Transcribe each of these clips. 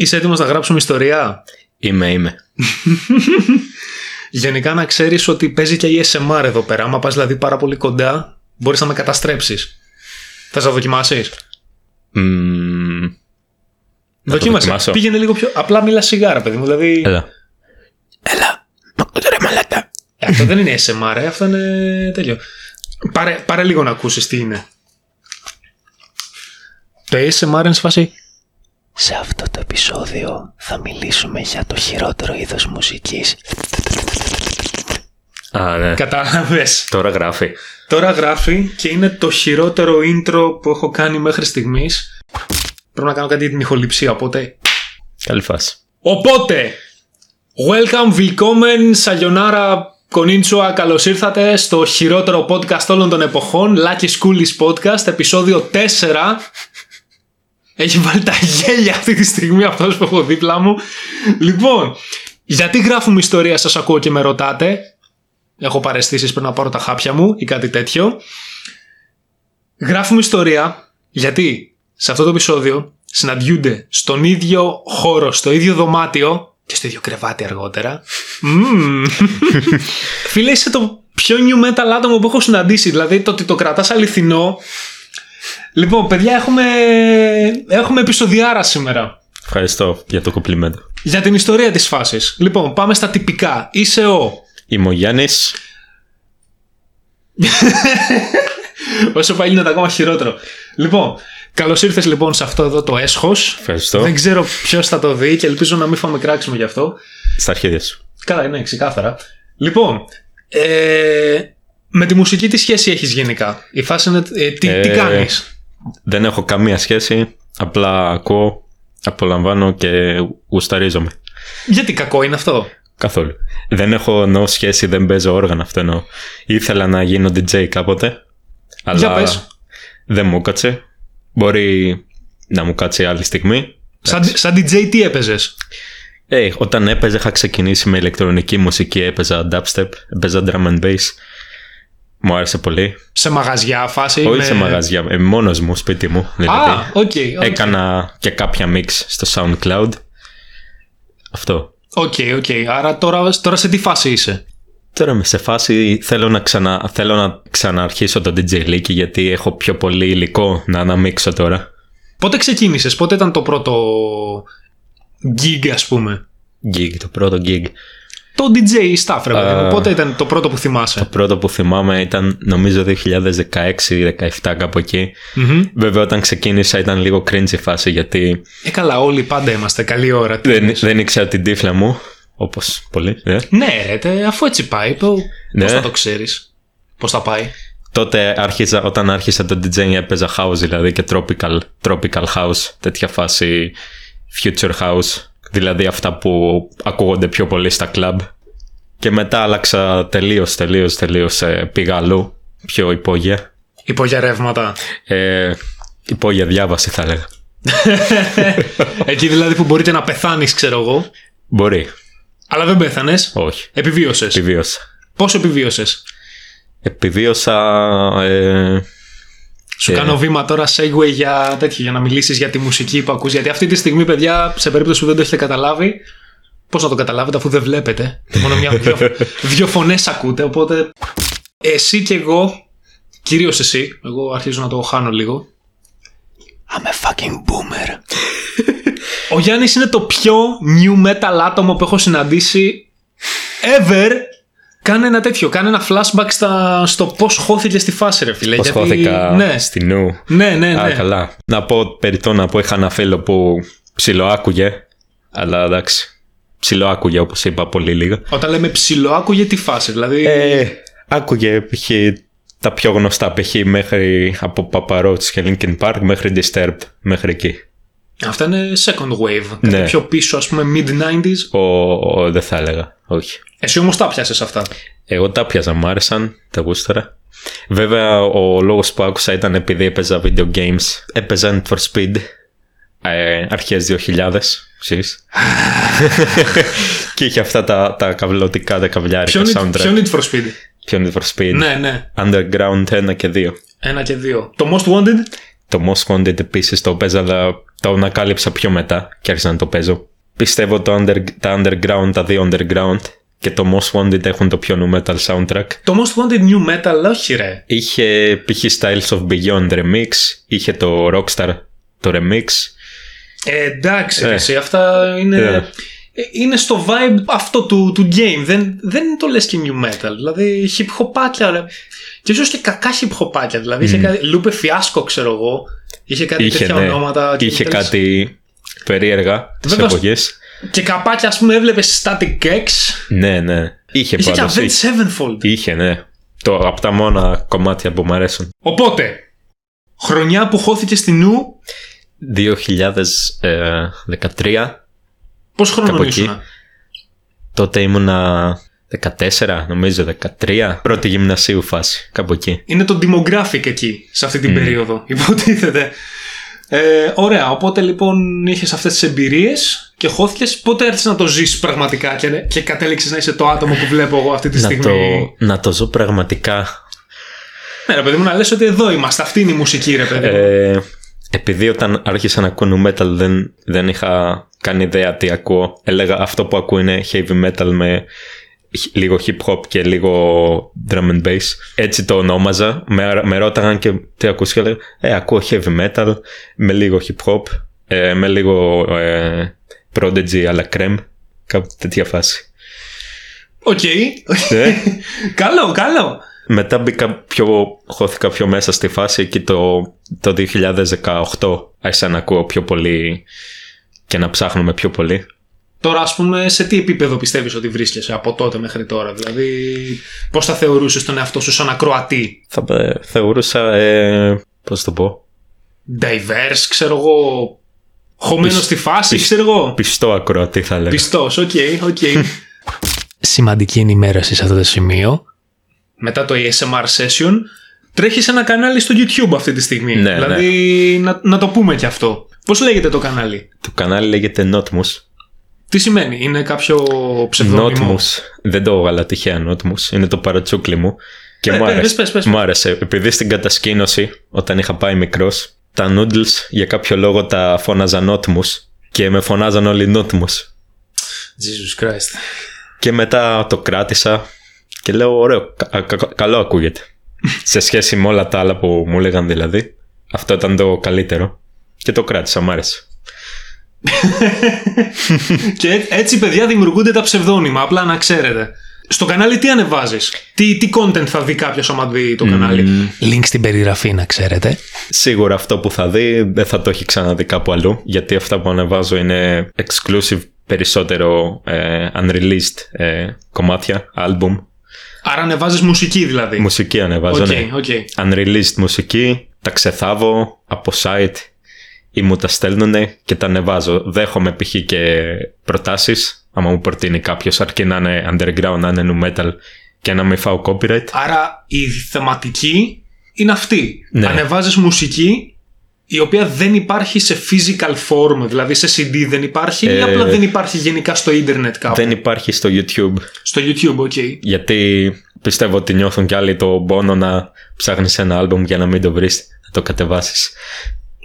Είσαι έτοιμος να γράψουμε ιστορία; Είμαι, είμαι. Γενικά να ξέρεις ότι παίζει και η SMR εδώ πέρα. Άμα πας δηλαδή πάρα πολύ κοντά, μπορείς να με καταστρέψεις. Θες να δοκιμάσεις; Μμμ, το Δοκίμασε. δοκιμάσω. Πήγαινε λίγο πιο. Απλά μίλα σιγάρα, παιδί μου. Δηλαδή. Έλα. Έλα. Ρε μαλάκα. Ε, αυτό δεν είναι SMR, ε, αυτό είναι τέλειο. Πάρε, πάρε λίγο να ακούσεις τι είναι. Το ASMR είναι σε φάση. Σε αυτό το επεισόδιο θα μιλήσουμε για το χειρότερο είδος μουσικής. Α, ναι. Κατάλαβες. Τώρα γράφει. Τώρα γράφει και είναι το χειρότερο intro που έχω κάνει μέχρι στιγμής. Πρέπει να κάνω κάτι για την ηχοληψία, οπότε Καλή φάση. Οπότε, welcome, willkommen, sayonara, konnichiwa, καλώς ήρθατε στο χειρότερο podcast όλων των εποχών, Lucky Schoolies Podcast, επεισόδιο 4. Έχει βάλει τα γέλια αυτή τη στιγμή αυτός που έχω δίπλα μου. Λοιπόν, γιατί γράφουμε ιστορία σας ακούω και με ρωτάτε. Έχω παρεστήσεις πριν να πάρω τα χάπια μου ή κάτι τέτοιο. Γράφουμε ιστορία γιατί σε αυτό το επεισόδιο συναντιούνται στον ίδιο χώρο, στο ίδιο δωμάτιο και στο ίδιο κρεβάτι αργότερα. Μμμ. Φίλε, είσαι το πιο new metal άτομο που έχω συναντήσει. Δηλαδή το ότι το κρατάς αληθινό. Λοιπόν, παιδιά, έχουμε, έχουμε επεισοδιάρα σήμερα. Ευχαριστώ για το κομπλιμέντο. Για την ιστορία της φάσης. Λοιπόν, πάμε στα τυπικά. Είσαι ο... Είμαι ο Γιάννης. Όσο πάει είναι ακόμα χειρότερο. Λοιπόν, καλώς ήρθες λοιπόν σε αυτό εδώ το έσχος. Ευχαριστώ. Δεν ξέρω ποιος θα το δει και ελπίζω να μην φάμε κράξιμο γι' αυτό. Στα αρχίδια σου. Καλά, είναι ξεκάθαρα. Λοιπόν, ε, με τη μουσική τι σχέση έχεις γενικά; Η φάση είναι ε, τι, τι Ε, κάνεις; Δεν έχω καμία σχέση. Απλά ακούω, απολαμβάνω και γουσταρίζομαι. Γιατί κακό είναι αυτό; Καθόλου. Δεν έχω εννοώ σχέση, δεν παίζω όργανα αυτό εννοώ. Ήθελα να γίνω DJ κάποτε. Αλλά Για πες. δεν μου κάτσε. Μπορεί να μου κάτσει άλλη στιγμή. Σαν, σαν DJ τι έπαιζες; Ε, όταν έπαιζα είχα ξεκινήσει με ηλεκτρονική μουσική, έπαιζα dubstep, έπαιζα drum and bass. Μου άρεσε πολύ. Σε μαγαζιά φάση. Όχι με- σε μαγαζιά, ε, μόνος μου, σπίτι μου. Δηλαδή. Α, οκ. οκ. Έκανα και κάποια mix στο SoundCloud. Αυτό. Οκ, οκ. Άρα τώρα, τώρα σε τι φάση είσαι; Τώρα είμαι σε φάση θέλω να, ξανα, θέλω να ξαναρχίσω το DJ λίκι γιατί έχω πιο πολύ υλικό να αναμίξω τώρα. Πότε ξεκίνησες, πότε ήταν το πρώτο gig ας πούμε; Gig, το πρώτο gig. Το DJ stuff ρε παιδί μου. Α. Πότε ήταν το πρώτο που θυμάσαι; Το πρώτο που θυμάμαι ήταν νομίζω 2016-17 κάπου εκεί. Μμμ. Βέβαια όταν ξεκίνησα ήταν λίγο cringe η φάση γιατί Ε, καλά, όλοι πάντα είμαστε. Καλή ώρα. Τι δεν, λες. δεν ήξερα την τύφλα μου. Όπως πολλοί. ε. Ναι, ρε, τε, αφού έτσι πάει, πώ Ναι. θα το ξέρεις. Πώς θα πάει. Τότε άρχισα, όταν άρχισα το DJ έπαιζα house δηλαδή και tropical, tropical house, τέτοια φάση future house, δηλαδή αυτά που ακούγονται πιο πολύ στα club. Και μετά άλλαξα τελείως, τελείως, τελείως, ε, πήγα αλλού, πιο υπόγεια. Υπόγεια ρεύματα. Ε, υπόγεια διάβαση θα έλεγα. Εκεί δηλαδή που μπορείτε να πεθάνεις, ξέρω εγώ. Μπορεί, Αλλά δεν πέθανες. όχι, Επιβίωσες. επιβίωσα. Πώς επιβίωσες; Επιβίωσα, ε, Σου Ε. κάνω βήμα τώρα segue για τέτοιο, για να μιλήσεις για τη μουσική που ακούς. Γιατί αυτή τη στιγμή, παιδιά, σε περίπτωση που δεν το έχετε καταλάβει, πώς να το καταλάβετε αφού δεν βλέπετε. Μόνο μια, δύο, δύο φωνές ακούτε. Οπότε εσύ και εγώ, κυρίως εσύ, εγώ αρχίζω να το χάνω λίγο. I'm a fucking boomer. Ο Γιάννης είναι το πιο new metal άτομο που έχω συναντήσει ever. Κάνε ένα τέτοιο, κάνε ένα flashback στα, στο πώς χώθηκε στη φάση ρε φίλε. πώς γιατί- χώθηκα Ναι, στη νου. ναι, ναι. ναι. Α, καλά. Να πω περιττό να πω, είχα ένα φίλο που ψιλοάκουγε, αλλά εντάξει. Ψιλοάκουγε όπως είπα πολύ λίγα. Όταν λέμε ψηλό, άκουγε τη φάση. Δηλαδή, Ε, άκουγε π.χ. τα πιο γνωστά π.χ. μέχρι από Papa Roach και Linkin Park μέχρι Disturbed, μέχρι εκεί. αυτά είναι second wave. Κάτι Ναι. πιο πίσω, ας πούμε, mid-90s. Ο, ο- δεν θα έλεγα, όχι. Εσύ όμως τα πιάσες αυτά. Εγώ τα πιάζα, μου άρεσαν, τα γούσταρα. Βέβαια, ο λόγος που άκουσα ήταν επειδή έπαιζα video games. Έπαιζα Need for Speed, ε, αρχές 2000, ξέρεις. και είχε αυτά τα, τα καυλωτικά, τα Ποιο καβλιάρικα είναι soundtrack. ποιο Need for Speed; Ποιο Need for Speed; Ναι, ναι. Underground 1 και 2. Ένα και δύο. Το Most Wanted; Το Most Wanted επίσης το παίζα, αλλά Το ανακάλυψα πιο μετά και άρχισα να το παίζω. Πιστεύω το under, τα underground, τα δύο underground και το Most Wanted έχουν το πιο new metal soundtrack. Το Most Wanted New Metal, όχι ρε. Είχε π.χ. Styles of Beyond remix, είχε το Rockstar το remix. Ε, εντάξει, Ε. εσύ, αυτά είναι... Ε. ε, Είναι στο vibe αυτό του, του game. Δεν, δεν το λες και new metal. Δηλαδή hip hopάκια. ρε. Και ίσως και κακά hip hopάκια. Δηλαδή είχε κάτι. Λούπε φιάσκο, ξέρω εγώ. Είχε κάτι Είχε, τέτοια ναι. ονόματα. και είχε τέλος- κάτι περίεργα τις Βέβαια, εποχές. Και καπάκια, ας πούμε, έβλεπες Static X. Ναι, ναι. Είχε, Είχε και πάντως. Avenged Είχε, Sevenfold. είχε, ναι. Το, από τα μόνα κομμάτια που μου αρέσουν. Οπότε, χρονιά που χώθηκε στη νου, 2013. πόσο χρόνο Κάπου εκεί. ήσουν. Τότε ήμουνα 14, νομίζω 13. Πρώτη γυμνασίου φάση. Κάπου εκεί. Είναι το demographic εκεί, σε αυτή την περίοδο, υποτίθεται. Ε, ωραία, οπότε λοιπόν είχες αυτές τις εμπειρίες και χώθηκες. Πότε έρθεις να το ζήσει πραγματικά και, και κατέληξες να είσαι το άτομο που βλέπω εγώ αυτή τη Να στιγμή; το, να το ζω πραγματικά. Ναι, ρε παιδί μου, να λες ότι εδώ είμαστε. Αυτή είναι η μουσική, ρε παιδί μου. Ε, επειδή όταν άρχισα να ακούω nu metal δεν, δεν είχα καν ιδέα τι ακούω. Έλεγα αυτό που ακούω είναι heavy metal με χ- λίγο hip hop και λίγο drum and bass. Έτσι το ονόμαζα. Με, με ρώταγαν και τι ακούς και έλεγα ε, ακούω heavy metal με λίγο hip hop, ε, με λίγο ε, Prodigy αλλά creme. Κάπου τέτοια φάση. Οκ. Ναι. καλό, καλό. Μετά μπήκα πιο, χώθηκα πιο μέσα στη φάση εκεί το, το 2018 άρχισα να ακούω πιο πολύ και να ψάχνουμε πιο πολύ. Τώρα, ας πούμε, σε τι επίπεδο πιστεύεις ότι βρίσκεσαι από τότε μέχρι τώρα, Δηλαδή, πώς θα θεωρούσες τον εαυτό σου σαν ακροατή; Θα ε, θεωρούσα, ε, πώς το πω, Diverse, ξέρω εγώ. Χωμένος Πισ- στη φάση, πισ- ξέρω εγώ. πιστό ακροατή θα λέγα. Πιστός, οκ, οκ. Σημαντική ενημέρωση σε αυτό το σημείο. Μετά το ASMR session, τρέχεις ένα κανάλι στο YouTube αυτή τη στιγμή. Ναι, δηλαδή, Να, να το πούμε και αυτό. Πώς λέγεται το κανάλι, Το κανάλι λέγεται Notmus. Τι σημαίνει, Είναι κάποιο ψευδόνυμο; Notmus. Δεν το έβγαλα τυχαία Notmus. Είναι το παρατσούκλι μου. Και Ε, μου πες, άρεσε. πες, πες. Μου άρεσε. Επειδή στην κατασκήνωση, όταν είχα πάει μικρός, τα noodles για κάποιο λόγο τα φώναζα Notmus και με φωνάζαν όλοι Notmus. Jesus Christ. Και μετά το κράτησα και λέω ωραίο, κα- κα- καλό ακούγεται. Σε σχέση με όλα τα άλλα που μου έλεγαν δηλαδή. Αυτό ήταν το καλύτερο. Και το κράτησα, μ' άρεσε. και έ- έτσι, παιδιά, δημιουργούνται τα ψευδόνυμα. Απλά να ξέρετε. Στο κανάλι τι ανεβάζεις; Τι, τι content θα δει κάποιος άμα δει το κανάλι; Link στην περιγραφή να ξέρετε. Σίγουρα αυτό που θα δει δεν θα το έχει ξαναδεί κάπου αλλού. Γιατί αυτά που ανεβάζω είναι exclusive περισσότερο ε, unreleased ε, κομμάτια, album. Άρα ανεβάζεις μουσική δηλαδή. Μουσική ανεβάζω, Οκ, ναι. οκ. Unreleased μουσική, τα ξεθάβω από site ή μου τα στέλνουν και τα ανεβάζω. Δέχομαι π.χ. και προτάσεις, άμα μου προτείνει κάποιος αρκεί να είναι underground, να είναι nu metal και να μην φάω copyright. Άρα η θεματική είναι αυτή. Ναι. Ανεβάζεις μουσική η οποία δεν υπάρχει σε physical form, δηλαδή σε CD δεν υπάρχει ή Ε, απλά δεν υπάρχει γενικά στο ίντερνετ κάπου; Δεν υπάρχει στο YouTube Στο YouTube, οκ. γιατί πιστεύω ότι νιώθουν κι άλλοι το πόνο να ψάχνεις ένα album για να μην το βρεις, να το κατεβάσεις.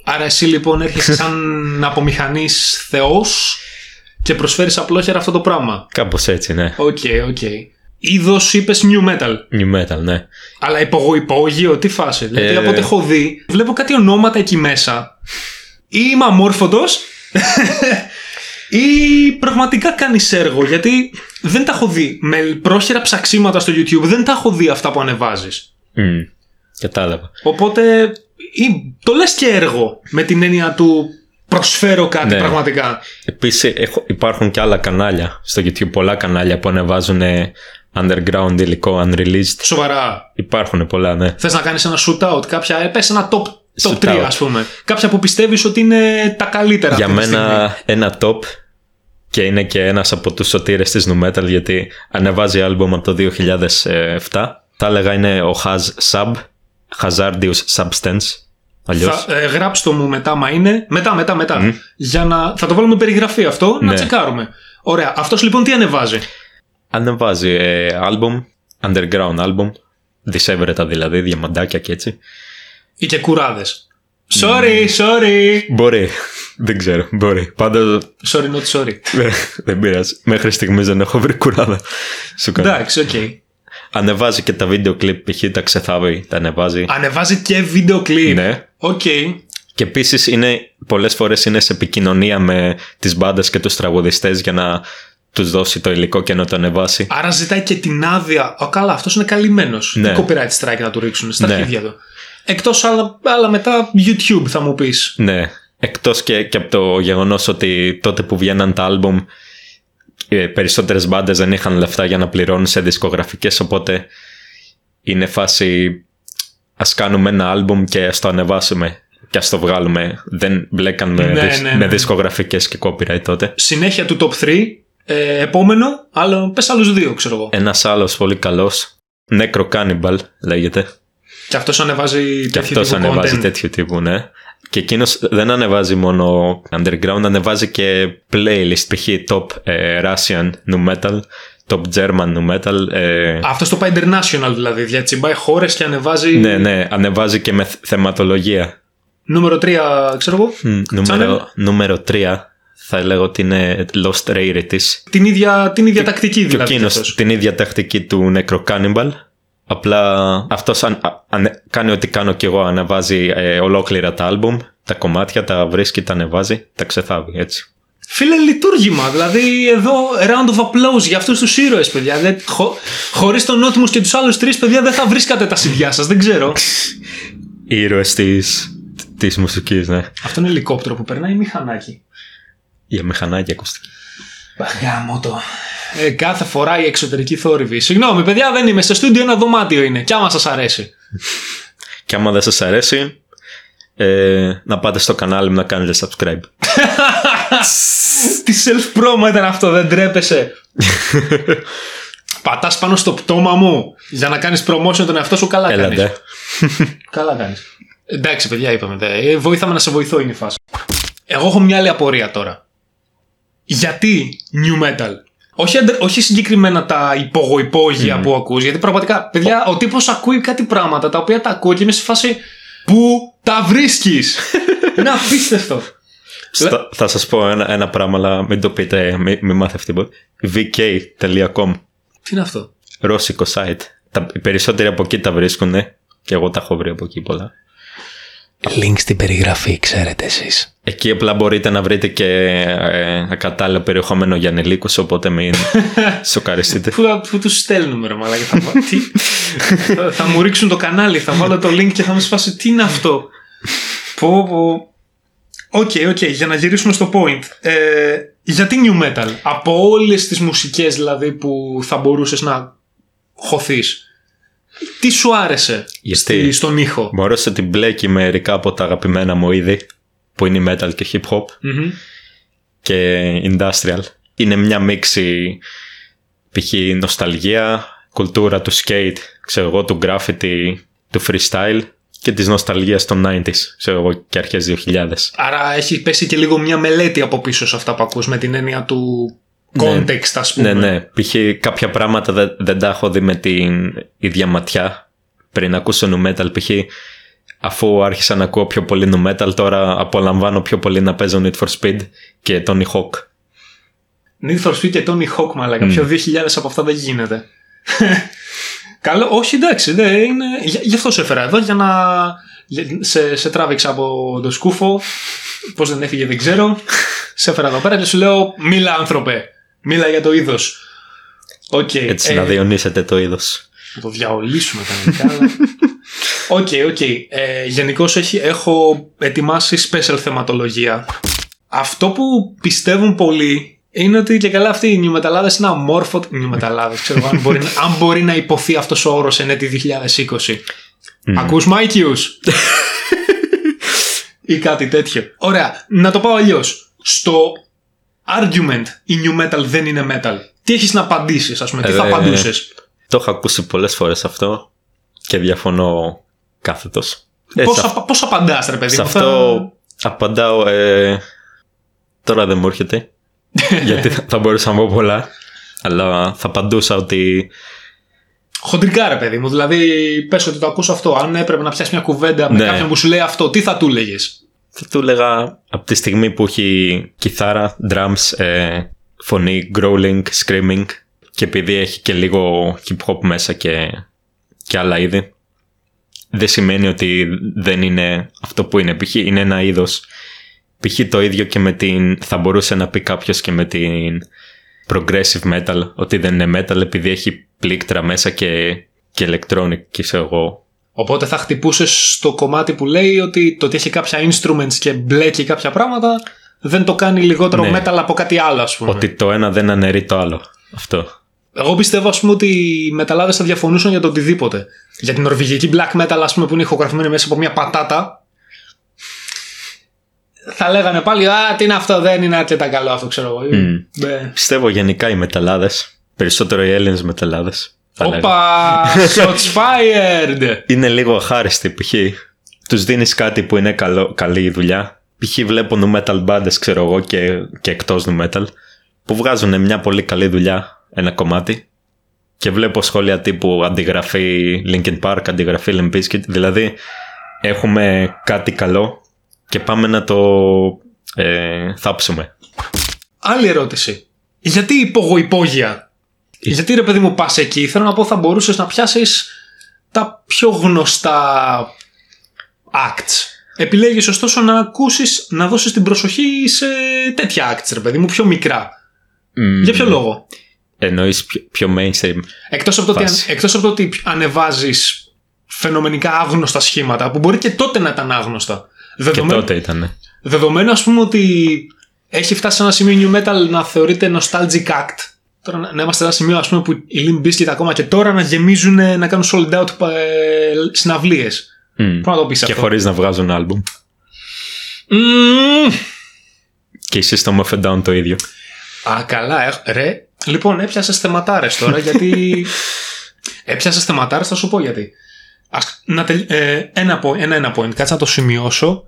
Άρα εσύ λοιπόν έρχεσαι σαν από μηχανής θεός και προσφέρεις απλόχερα αυτό το πράγμα. Κάπως έτσι, ναι. Οκ, οκ. Είδος είπες nu metal. Nu metal, ναι. Αλλά υπογω, υπόγειο, τι φάση. Δηλαδή Ε. από ό,τι έχω δει, βλέπω κάτι ονόματα εκεί μέσα. Ή είμαι αμόρφωτος ή πραγματικά κάνεις έργο. Γιατί δεν τα έχω δει. Με πρόχειρα ψαξίματα στο YouTube δεν τα έχω δει αυτά που ανεβάζεις. Μμ, κατάλαβα. Οπότε ή, το λες και έργο με την έννοια του προσφέρω κάτι Ναι. πραγματικά. Επίσης έχω, υπάρχουν και άλλα κανάλια στο YouTube, πολλά κανάλια που ανεβάζουν ε, underground υλικό, unreleased. Σοβαρά. Υπάρχουν πολλά, ναι. Θες να κάνεις ένα shootout, κάποια, ε, πες ένα top, top 3 Shootout. ας πούμε. Κάποια που πιστεύεις ότι είναι τα καλύτερα Για αυτή τη στιγμή. μένα ένα top και είναι και ένας από τους σωτήρες της Nu Metal γιατί ανεβάζει άλμπουμ από το 2007. Θα έλεγα είναι ο Haz Sub, Hazardius Substance. Αλλιώς. Θα ε, γράψτε το μου μετά, μα είναι. Μετά, μετά, μετά. Για να. Θα το βάλουμε περιγραφή αυτό, να Ναι. τσεκάρουμε. Ωραία. Αυτός λοιπόν τι ανεβάζει; Ανεβάζει ε, άλμπουμ, underground άλμπουμ, δισεύρετα δηλαδή, διαμαντάκια και έτσι. Ή και κουράδες. Sorry, sorry. Μπορεί. Δεν ξέρω. Μπορεί. Πάντως. Sorry, not sorry. δεν πειράζει. Μέχρι στιγμής δεν έχω βρει κουράδα. Σου κάνω. Εντάξει, οκ. Ανεβάζει και τα βίντεο κλιπ π.χ. τα ξεθάβει. Τα ανεβάζει. Ανεβάζει και βίντεο κλιπ. Ναι. Οκ. Και επίσης είναι πολλές φορές είναι σε επικοινωνία με τις μπάντες και τους τραγουδιστές για να τους δώσει το υλικό και να το ανεβάσει. Άρα ζητάει και την άδεια. Ω, καλά, αυτός είναι καλυμμένος. Ναι. Τι copyright strike να του ρίξουν στα Ναι. αρχίδια του. Εκτός άλλα, άλλα μετά YouTube θα μου πεις. Ναι. Εκτός και, και από το γεγονός ότι τότε που βγαίναν τα άλμπουμ ε, περισσότερες μπάντες δεν είχαν λεφτά για να πληρώνουν σε δισκογραφικές οπότε είναι φάση ας κάνουμε ένα άλμπουμ και ας το ανεβάσουμε και ας το βγάλουμε δεν μπλέκαν με, Ναι, δις- ναι, με ναι. δισκογραφικές και copyright τότε Συνέχεια του top 3. Ε, επόμενο, άλλο, πες άλλους δύο, ξέρω εγώ. ένας άλλος πολύ καλός Necro Cannibal λέγεται Και αυτός ανεβάζει και τέτοιο αυτός τύπου ανεβάζει content. τέτοιου τύπου ναι και εκείνος δεν ανεβάζει μόνο underground, ανεβάζει και playlist, π.χ. top ε, Russian nu metal, top German nu metal. ε, Αυτός το πάει international δηλαδή. Διατσιμπάει χώρες και ανεβάζει. ναι, ναι, ανεβάζει και με θ- θεματολογία. Νούμερο 3, ξέρω εγώ. Μ, Νούμερο, νούμερο 3 θα έλεγα ότι είναι Lost Rarities. Την ίδια, την ίδια τακτική Και ο δηλαδή. εκείνος αυτός. την ίδια τακτική του Necro Cannibal. Απλά αυτός αν, αν- κάνει ό,τι κάνω κι εγώ, ανεβάζει ε, ολόκληρα τα άλμπουμ, τα κομμάτια, τα βρίσκει, τα ανεβάζει, τα ξεθάβει έτσι. Φίλε, λειτουργήμα. Δηλαδή, εδώ round of applause για αυτούς τους ήρωες, παιδιά. Δεν, χω, Χωρίς τον Νότιμου και τους άλλους τρεις, παιδιά, δεν θα βρίσκατε τα σιδιά σας. Δεν ξέρω. Ήρωες της, της μουσικής, ναι. Αυτό είναι ελικόπτερο που περνάει ή μηχανάκι. Για μηχανάκια ακουστική. Παγάμο το. Ε, κάθε φορά η εξωτερική θόρυβη. Συγγνώμη, παιδιά, δεν είμαι. Στο στούντιο ένα δωμάτιο είναι. Κι άμα σας αρέσει. Και άμα δεν σας αρέσει, ε, να πάτε στο κανάλι μου να κάνετε subscribe. Τι self-promo ήταν αυτό, δεν τρέπεσαι. Πατάς πάνω στο πτώμα μου για να κάνεις promotion τον εαυτό σου. Καλά κάνεις. Έλατε. Καλά κάνεις. Εντάξει, παιδιά, είπαμε. δε. Ε, βοήθαμε να σε βοηθώ είναι η φάση. Εγώ έχω μια άλλη απορία τώρα. Γιατί new metal; Όχι, αντε- όχι συγκεκριμένα τα υπογουπόγεια που ακούς, γιατί πραγματικά, παιδιά, ο τύπος ακούει κάτι πράγματα τα οποία τα ακούω και είμαι σε φάση που τα βρίσκεις; είναι απίστευτο. Στα- θα σας πω ένα, ένα πράγμα, αλλά μην το πείτε, μην, μην μάθει τίποτα. vk.com Τι είναι αυτό; Ρώσικο site. Τα, οι περισσότεροι από εκεί τα βρίσκουν και εγώ τα έχω βρει από εκεί πολλά. Link στην περιγραφή, ξέρετε εσείς. Εκεί απλά μπορείτε να βρείτε και ε, ακατάλληλο περιεχόμενο για ανηλίκους, οπότε μην σοκαριστείτε. Πού, θα- πού τους στέλνουμε ρε μαλάκα. Θα, βα- τι, θα, θα μου ρίξουν το κανάλι, θα βάλω το link και θα μου σπάσει τι είναι αυτό; Πω πω. Οκ, οκ, για να γυρίσουμε στο point. Ε, γιατί nu metal; Από όλες τις μουσικές δηλαδή που θα μπορούσες να χωθείς; Τι σου άρεσε Γιατί; στη- στον ήχο; Μου άρεσε ότι μπλέκει μερικά από τα αγαπημένα μου είδη, που είναι η metal και hip hop Μμμ. και industrial. Είναι μια μίξη π.χ. νοσταλγία, κουλτούρα του skate, ξέρω εγώ, του graffiti, του freestyle και της νοσταλγίας των 90s, ξέρω εγώ, και αρχές 2000. Άρα έχει πέσει και λίγο μια μελέτη από πίσω σε αυτά που ακούς με την έννοια του context ας πούμε. Ναι, ναι. Π.χ. κάποια πράγματα δεν, δεν τα έχω δει με την ίδια ματιά πριν ακούσω nu metal. Π.χ. αφού άρχισα να ακούω πιο πολύ nu metal, τώρα απολαμβάνω πιο πολύ να παίζω Need for Speed και Tony Hawk. Need for Speed και Tony Hawk, μαλάκα. Πιο 2000 από αυτά δεν γίνεται. Καλό, όχι εντάξει, δεν είναι... Γι' γι' αυτό σε έφερα εδώ, για να... για- Σε, σε τράβηξα από το σκούφο, πώς δεν έφυγε δεν ξέρω. σε έφερα εδώ πέρα και σου λέω, μίλα άνθρωπε, μίλα για το είδος. Οκ. Έτσι ε, να διαιωνίσετε το είδος. να το διαιωνίσουμε κανονικά. αλλά- Οκ, οκ. Ε, Γενικώς έχω ετοιμάσει special θεματολογία. Αυτό που πιστεύουν πολλοί είναι ότι και καλά αυτοί οι nu μεταλλάδες είναι αμόρφωτοι. Nu μεταλλάδες, ξέρω εγώ, αν μπορεί, να- αν μπορεί να ειπωθεί αυτός ο όρος εν έτει 2020. Ακούς Μάικιους; Ή κάτι τέτοιο. Ωραία, να το πάω αλλιώς. Στο argument η new metal δεν είναι metal. Τι έχεις να απαντήσεις, ας πούμε, τι Ε, θα ε, απαντούσες; Το έχω ακούσει πολλές φορές αυτό και διαφωνώ κάθετος. Ε, Πώς, σε, απα- πώς απαντάς ρε παιδί σε μου, αυτό απαντάω ε, τώρα δεν μου έρχεται γιατί θα, θα μπορούσα να πω πολλά αλλά θα απαντούσα ότι Χοντρικά ρε παιδί μου, δηλαδή πες ότι το ακούς αυτό. Αν έπρεπε να πιάσεις μια κουβέντα με Ναι. κάποιον που σου λέει αυτό, τι θα του έλεγε. Θα του έλεγα από τη στιγμή που έχει κιθάρα, drums, ε, φωνή, growling, screaming και επειδή έχει και λίγο hip hop μέσα και, και άλλα είδη δεν σημαίνει ότι δεν είναι αυτό που είναι. Π.χ. είναι ένα είδος. Π.χ. το ίδιο και με την... θα μπορούσε να πει κάποιος και με την progressive metal ότι δεν είναι metal επειδή έχει πλήκτρα μέσα και, και electronic και ξέρω εγώ. Οπότε θα χτυπούσες στο κομμάτι που λέει ότι το ότι έχει κάποια instruments και μπλέκει κάποια πράγματα δεν το κάνει λιγότερο Ναι. metal από κάτι άλλο, ας πούμε. Ότι το ένα δεν αναιρεί το άλλο. Αυτό. Εγώ πιστεύω, ας πούμε, ότι οι μεταλλάδες θα διαφωνούσαν για το οτιδήποτε. Για την νορβηγική black metal, ας πούμε, που είναι ηχογραφημένη μέσα από μια πατάτα. Θα λέγανε πάλι, Α, τι είναι αυτό, δεν είναι αρκετά καλό αυτό, ξέρω εγώ. Μμ. Ε, Πιστεύω γενικά οι μεταλλάδες, περισσότερο οι Έλληνες μεταλλάδες. Θα λέγα. Όπα! Shots fired! Είναι λίγο αχάριστοι π.χ. Τους δίνεις κάτι που είναι καλό, καλή δουλειά. Π.χ. βλέπω νου metal bands, ξέρω εγώ, και, και εκτός νου metal, που βγάζουν μια πολύ καλή δουλειά, ένα κομμάτι, και βλέπω σχόλια τύπου αντιγραφή Linkin Park, αντιγραφή Limp Bizkit, δηλαδή έχουμε κάτι καλό και πάμε να το ε, θάψουμε. Άλλη ερώτηση. Γιατί υπογουπόγεια. Γιατί ρε παιδί μου πας εκεί, θέλω να πω θα μπορούσες να πιάσεις τα πιο γνωστά acts. Επιλέγεις ωστόσο να ακούσεις, να δώσεις την προσοχή σε τέτοια acts ρε παιδί μου, πιο μικρά. Για ποιο λόγο; Εννοείς πιο, πιο mainstream. Εκτός από, το ότι, Φάση. εκτός από το ότι ανεβάζεις φαινομενικά άγνωστα σχήματα που μπορεί και τότε να ήταν άγνωστα. Και Δεδομένου, τότε ήταν. δεδομένου ας πούμε ότι έχει φτάσει σε ένα σημείο new metal να θεωρείται nostalgic act. Τώρα να- να είμαστε σε ένα σημείο ας πούμε που οι Limp Bizkit ακόμα και τώρα να γεμίζουν, να κάνουν sold out ε, συναυλίες. Μμ. Πώς να το πεις Και αυτό; χωρίς να βγάζουν άλμπουμ. Μμμ. Και η System of a Down το ίδιο. Α, καλά, ε, ρε. Λοιπόν, έπιασες θεματάρες τώρα γιατί. έπιασες θεματάρες, θα σου πω γιατί. Ας, να τελ... ε, ένα, point, ένα, ένα point, κάτσε να το σημειώσω.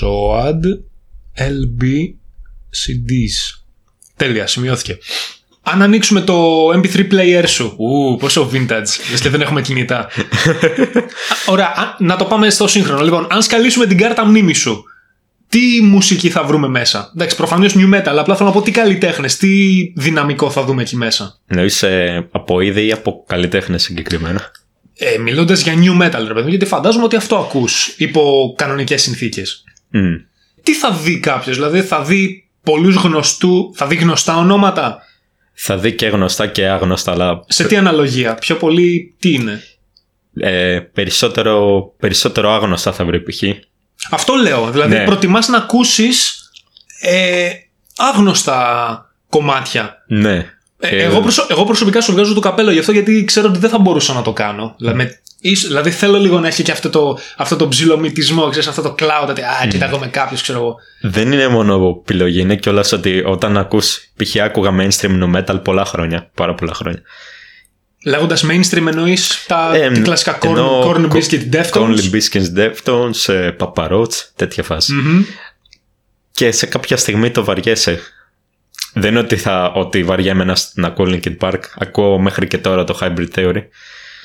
SOAD LB CDs. Τέλεια, σημειώθηκε. Αν ανοίξουμε το MP3 player σου. Ου, πόσο vintage. Λες και δεν έχουμε κινητά. Α, Ωραία, α, να το πάμε στο σύγχρονο. Λοιπόν, αν σκαλίσουμε την κάρτα μνήμη σου, τι μουσική θα βρούμε μέσα; Εντάξει, προφανώς new metal, απλά θέλω να πω τι καλλιτέχνες, τι δυναμικό θα δούμε εκεί μέσα. Εννοείς ε, από είδη ή από καλλιτέχνες συγκεκριμένα; Ε, Μιλώντας για new metal, ρε παιδί μου, γιατί φαντάζομαι ότι αυτό ακούς υπό κανονικές συνθήκες. Μμ. Τι θα δει κάποιος, δηλαδή θα δει πολλούς γνωστού, θα δει γνωστά ονόματα; Θα δει και γνωστά και άγνωστα, αλλά Σε τι αναλογία, πιο πολύ τι είναι; ε, περισσότερο, περισσότερο άγνωστα θα βρει π.χ. Αυτό λέω. Δηλαδή, Ναι. προτιμάς να ακούσεις ε, άγνωστα κομμάτια. Ναι. Ε, Ε, εγώ, προσω- εγώ προσωπικά σου βγάζω το καπέλο γι' αυτό γιατί ξέρω ότι δεν θα μπορούσα να το κάνω. Δηλαδή, με- ίσως- δηλαδή θέλω λίγο να έχει και αυτό το, αυτό το ψιλομυτισμό, ξέρεις, αυτό το cloud, ότι α, κοίτα εγώ με κάποιος, ξέρω εγώ. Δεν είναι μόνο επιλογή, είναι κιόλας ότι όταν ακούς, π.χ. άκουγα mainstream no metal πολλά χρόνια, πάρα πολλά χρόνια. Λέγοντας mainstream εννοείς τα Ε, τι κλασικά corn, εννοώ corn κο- biscuit deftones; Corn Biscuits, Deftones, ε, Paparots, τέτοια φάση. Μμμ. Και σε κάποια στιγμή το βαριέσαι. Δεν είναι ότι, θα, ότι βαριέμαι να, να ακούω Linkin Park. Ακούω μέχρι και τώρα το Hybrid Theory.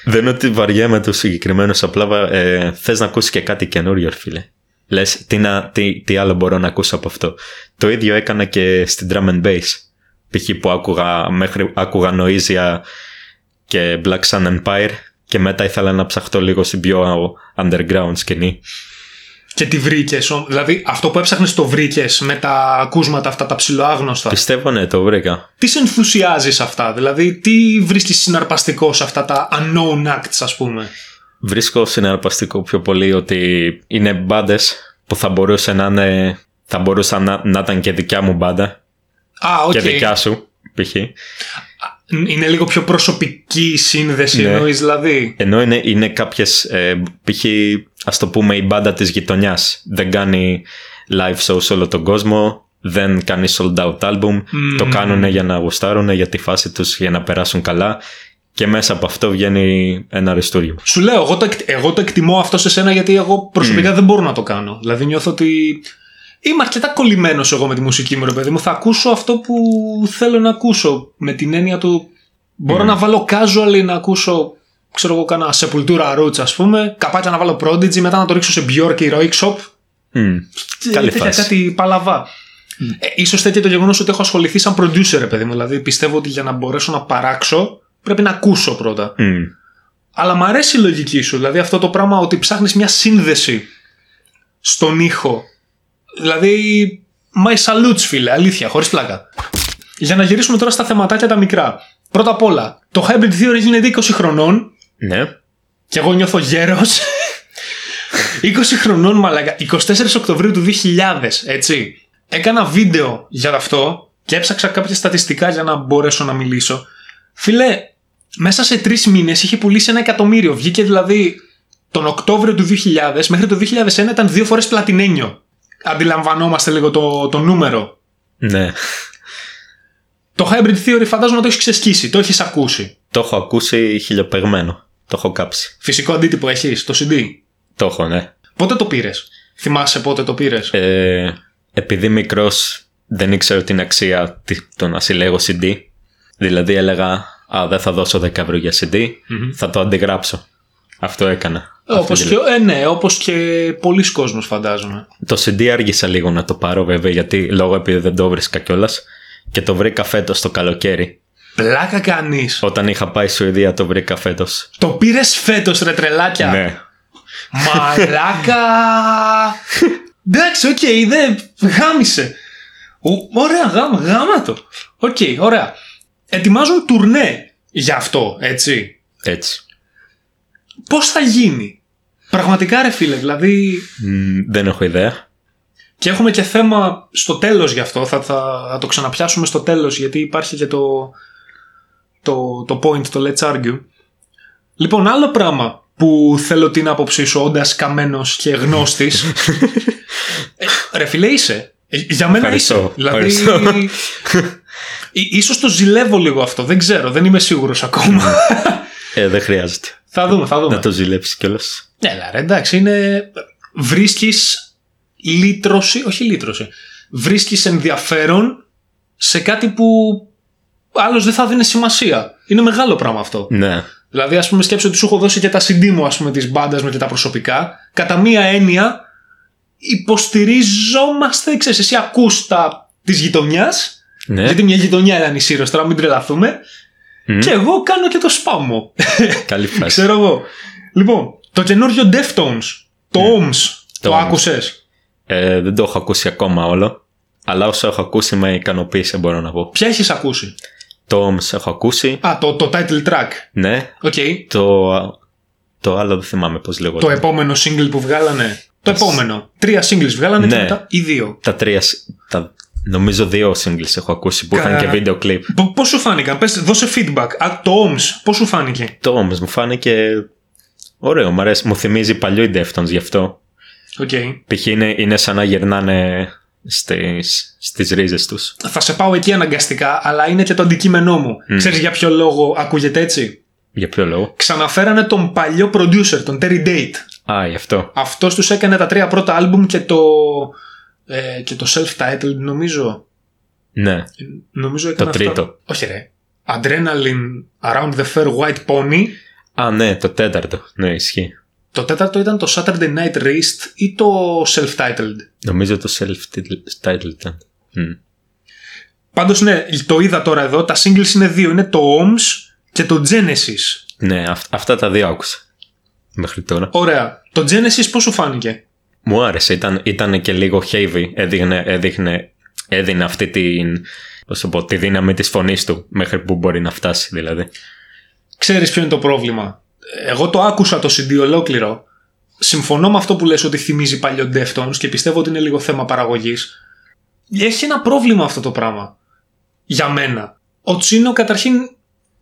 Δεν είναι ότι βαριέμαι τους συγκεκριμένους, απλά ε, θες να ακούσεις και κάτι καινούριο, ρε φίλε. Λες, τι, να, τι, τι άλλο μπορώ να ακούσω από αυτό. Το ίδιο έκανα και στην drum and bass. Π.χ. που άκουγα, μέχρι, άκουγα Noisia και Black Sun Empire και μετά ήθελα να ψαχτώ λίγο στην πιο underground σκηνή. Και τι βρήκες. Δηλαδή, αυτό που έψαχνες το βρήκες με τα ακούσματα αυτά τα ψιλοάγνωστα. Πιστεύω ναι, το βρήκα. Τι σε ενθουσιάζεις σε αυτά, δηλαδή, τι βρίσκεις συναρπαστικό σε αυτά τα unknown acts, ας πούμε; Βρίσκω συναρπαστικό πιο πολύ ότι είναι μπάντες που θα μπορούσε να είναι. Θα μπορούσαν να, να ήταν και δικιά μου μπάντα Α, οκ. και δικιά σου, π.χ. Είναι λίγο πιο προσωπική η σύνδεση, Ναι. εννοείς δηλαδή; Ενώ είναι, είναι κάποιες. Ε, π.χ. ας το πούμε η μπάντα της γειτονιάς. Δεν κάνει live show σε όλο τον κόσμο. Δεν κάνει sold out album. Το κάνουν για να γουστάρουν για τη φάση τους για να περάσουν καλά. Και μέσα από αυτό βγαίνει ένα αριστούριο. Σου λέω, εγώ το, εκ- εγώ το εκτιμώ αυτό σε σένα γιατί εγώ προσωπικά δεν μπορώ να το κάνω. Δηλαδή νιώθω ότι είμαι αρκετά κολλημένος εγώ με τη μουσική μου, ρε παιδί μου. Θα ακούσω αυτό που θέλω να ακούσω. Με την έννοια του. Μπορώ να βάλω casual να ακούσω ξέρω εγώ, κάνα Sepultura Roots, ας πούμε, καπάκια να βάλω Prodigy, μετά να το ρίξω σε Björk ή Roik Shop. Μμ. Καλή τέτοια, φάση. κάτι παλαβά. Ε, ίσως τέτοιο το γεγονός ότι έχω ασχοληθεί σαν producer, ρε παιδί μου. Δηλαδή πιστεύω ότι για να μπορέσω να παράξω πρέπει να ακούσω πρώτα. Μμ. Αλλά μ' αρέσει η λογική σου. Δηλαδή αυτό το πράγμα ότι ψάχνεις μια σύνδεση στον ήχο. Δηλαδή, my salutes, φίλε, αλήθεια, χωρίς πλάκα. Για να γυρίσουμε τώρα στα θεματάκια τα μικρά. Πρώτα απ' όλα, το Hybrid Theory γίνεται 20 χρονών Ναι. και εγώ νιώθω γέρος. 20 χρονών μαλάκα. 24 Οκτωβρίου του 2000, έτσι. Έκανα βίντεο για αυτό και έψαξα κάποια στατιστικά για να μπορέσω να μιλήσω. Φίλε, μέσα σε τρεις μήνες είχε πουλήσει ένα εκατομμύριο. Βγήκε δηλαδή τον Οκτώβριο του 2000 μέχρι το 2001 ήταν δύο φορές πλατινένιο. Αντιλαμβανόμαστε λίγο το, το νούμερο. Ναι. Το Hybrid Theory φαντάζομαι το έχεις ξεσκίσει, το έχεις ακούσει. Το έχω ακούσει χιλιοπεγμένο. Το έχω κάψει. Φυσικό αντίτυπο έχεις, το CD. Το έχω, ναι. Πότε το πήρες, Θυμάσαι πότε το πήρες; Ε, επειδή μικρός δεν ήξερα την αξία τι- το να συλλέγω CD. Δηλαδή έλεγα, Α, δεν θα δώσω 10 ευρώ για CD, θα το αντιγράψω. Αυτό έκανα. Όπως Αυτή και, ε, ναι, όπως και πολλοί κόσμος φαντάζομαι. Το CD άργησα λίγο να το πάρω βέβαια γιατί λόγω επειδή δεν το βρίσκα κιόλας και το βρήκα φέτος το καλοκαίρι. Πλάκα κάνεις. Όταν είχα πάει Σουηδία το βρήκα φέτος. Το πήρες φέτος ρε τρελάκια. Ναι. Μαλάκα. Εντάξει, οκ, δεν γάμησε. Ο- ωραία, γάμα, γάμα το. Οκ, ωραία. Ετοιμάζουν τουρνέ για αυτό, έτσι. Έτσι. Πώς θα γίνει; Πραγματικά ρε φίλε, δηλαδή Μ, δεν έχω ιδέα. Και έχουμε και θέμα στο τέλος γι' αυτό, θα, θα, θα το ξαναπιάσουμε στο τέλος γιατί υπάρχει και το, το, το point, το let's argue. Λοιπόν, άλλο πράγμα που θέλω την άποψή σου όντας καμένος και γνώστης. ε, ρε φίλε είσαι. Ε, Για μένα Ευχαριστώ, είσαι. Δηλαδή, ευχαριστώ. Ί- ίσως το ζηλεύω λίγο αυτό, δεν ξέρω, δεν είμαι σίγουρος ακόμα. Ε, δεν χρειάζεται. θα δούμε, θα δούμε. Να το ζηλέψει κιόλας. Έλα ρε, εντάξει, είναι... Βρίσκεις λύτρωση, όχι λύτρωση, βρίσκεις ενδιαφέρον σε κάτι που άλλος δεν θα δίνει σημασία. Είναι μεγάλο πράγμα αυτό. Ναι. Δηλαδή, ας πούμε, σκέψω ότι σου έχω δώσει και τα CD μου, ας πούμε, της μπάντας μου και τα προσωπικά. Κατά μία έννοια, υποστηριζόμαστε, ξέρεις, εσύ ακούς τα της γειτονιάς, ναι. γιατί μια γειτονιά ήταν η Σύρος, τώρα μην τρελαθούμε, Μμ. και εγώ κάνω και το spam μου. Καλή φράση. Ξέρω εγώ. Λοιπόν, το καινούριο Deftones, το Ohms, το, το Ohms. άκουσες; Ε, δεν το έχω ακούσει ακόμα όλο. Αλλά όσο έχω ακούσει με ικανοποίησε μπορώ να πω. Ποια έχεις ακούσει; Το Ohms έχω ακούσει. Α, το, το title track. Ναι. Οκ. Το, το άλλο δεν θυμάμαι πώς λέγω. Το επόμενο single που βγάλανε. Το επόμενο. Τρία singles βγάλανε και Ναι. μετά ή δύο. Τα τρία. σ- Τα, νομίζω δύο singles έχω ακούσει που είχαν Κα- και βίντεο κλιπ. Π- Πώς σου φάνηκαν, πες, δώσε feedback. Α, το Ohms, πώς σου φάνηκε; Το Ohms μου φάνηκε ωραίο. Μου αρέσει. Μου θυμίζει παλιοί Deftones γι' αυτό. Οκ. Π.χ. είναι, είναι σαν να γυρνάνε στις, στις ρίζες τους. Θα σε πάω εκεί αναγκαστικά, αλλά είναι και το αντικείμενό μου. Ξέρεις για ποιο λόγο ακούγεται έτσι; Για ποιο λόγο; Ξαναφέρανε τον παλιό producer, τον Terry Date. Α, γι' αυτό. Αυτός τους έκανε τα τρία πρώτα άλμπουμ και το, ε, και το self-titled νομίζω. Ναι. Νομίζω έκανε Το αυτά. τρίτο. Όχι ρε. Adrenaline Around the Fair White Pony. Α, ναι, το τέταρτο. Ναι, ισχύει. Το τέταρτο ήταν το Saturday Night Wrist ή το self-titled; Νομίζω το self-titled ήταν. Μμ. Πάντως ναι, το είδα τώρα εδώ. Τα singles είναι δύο. Είναι το OMS και το Genesis. Ναι, αυ- αυτά τα δύο άκουσα. Μέχρι τώρα. Ωραία. Το Genesis πώς σου φάνηκε; Μου άρεσε, ήταν, ήταν και λίγο heavy. Έδειχνε, έδειχνε, έδινε αυτή την, πώς το πω, τη δύναμη της φωνής του μέχρι που μπορεί να φτάσει δηλαδή. Ξέρεις ποιο είναι το πρόβλημα; Εγώ το άκουσα το CD ολόκληρο. Συμφωνώ με αυτό που λες ότι θυμίζει παλιό Deftones και πιστεύω ότι είναι λίγο θέμα παραγωγής. Έχει ένα πρόβλημα αυτό το πράγμα. Για μένα. Ο Τσίνο καταρχήν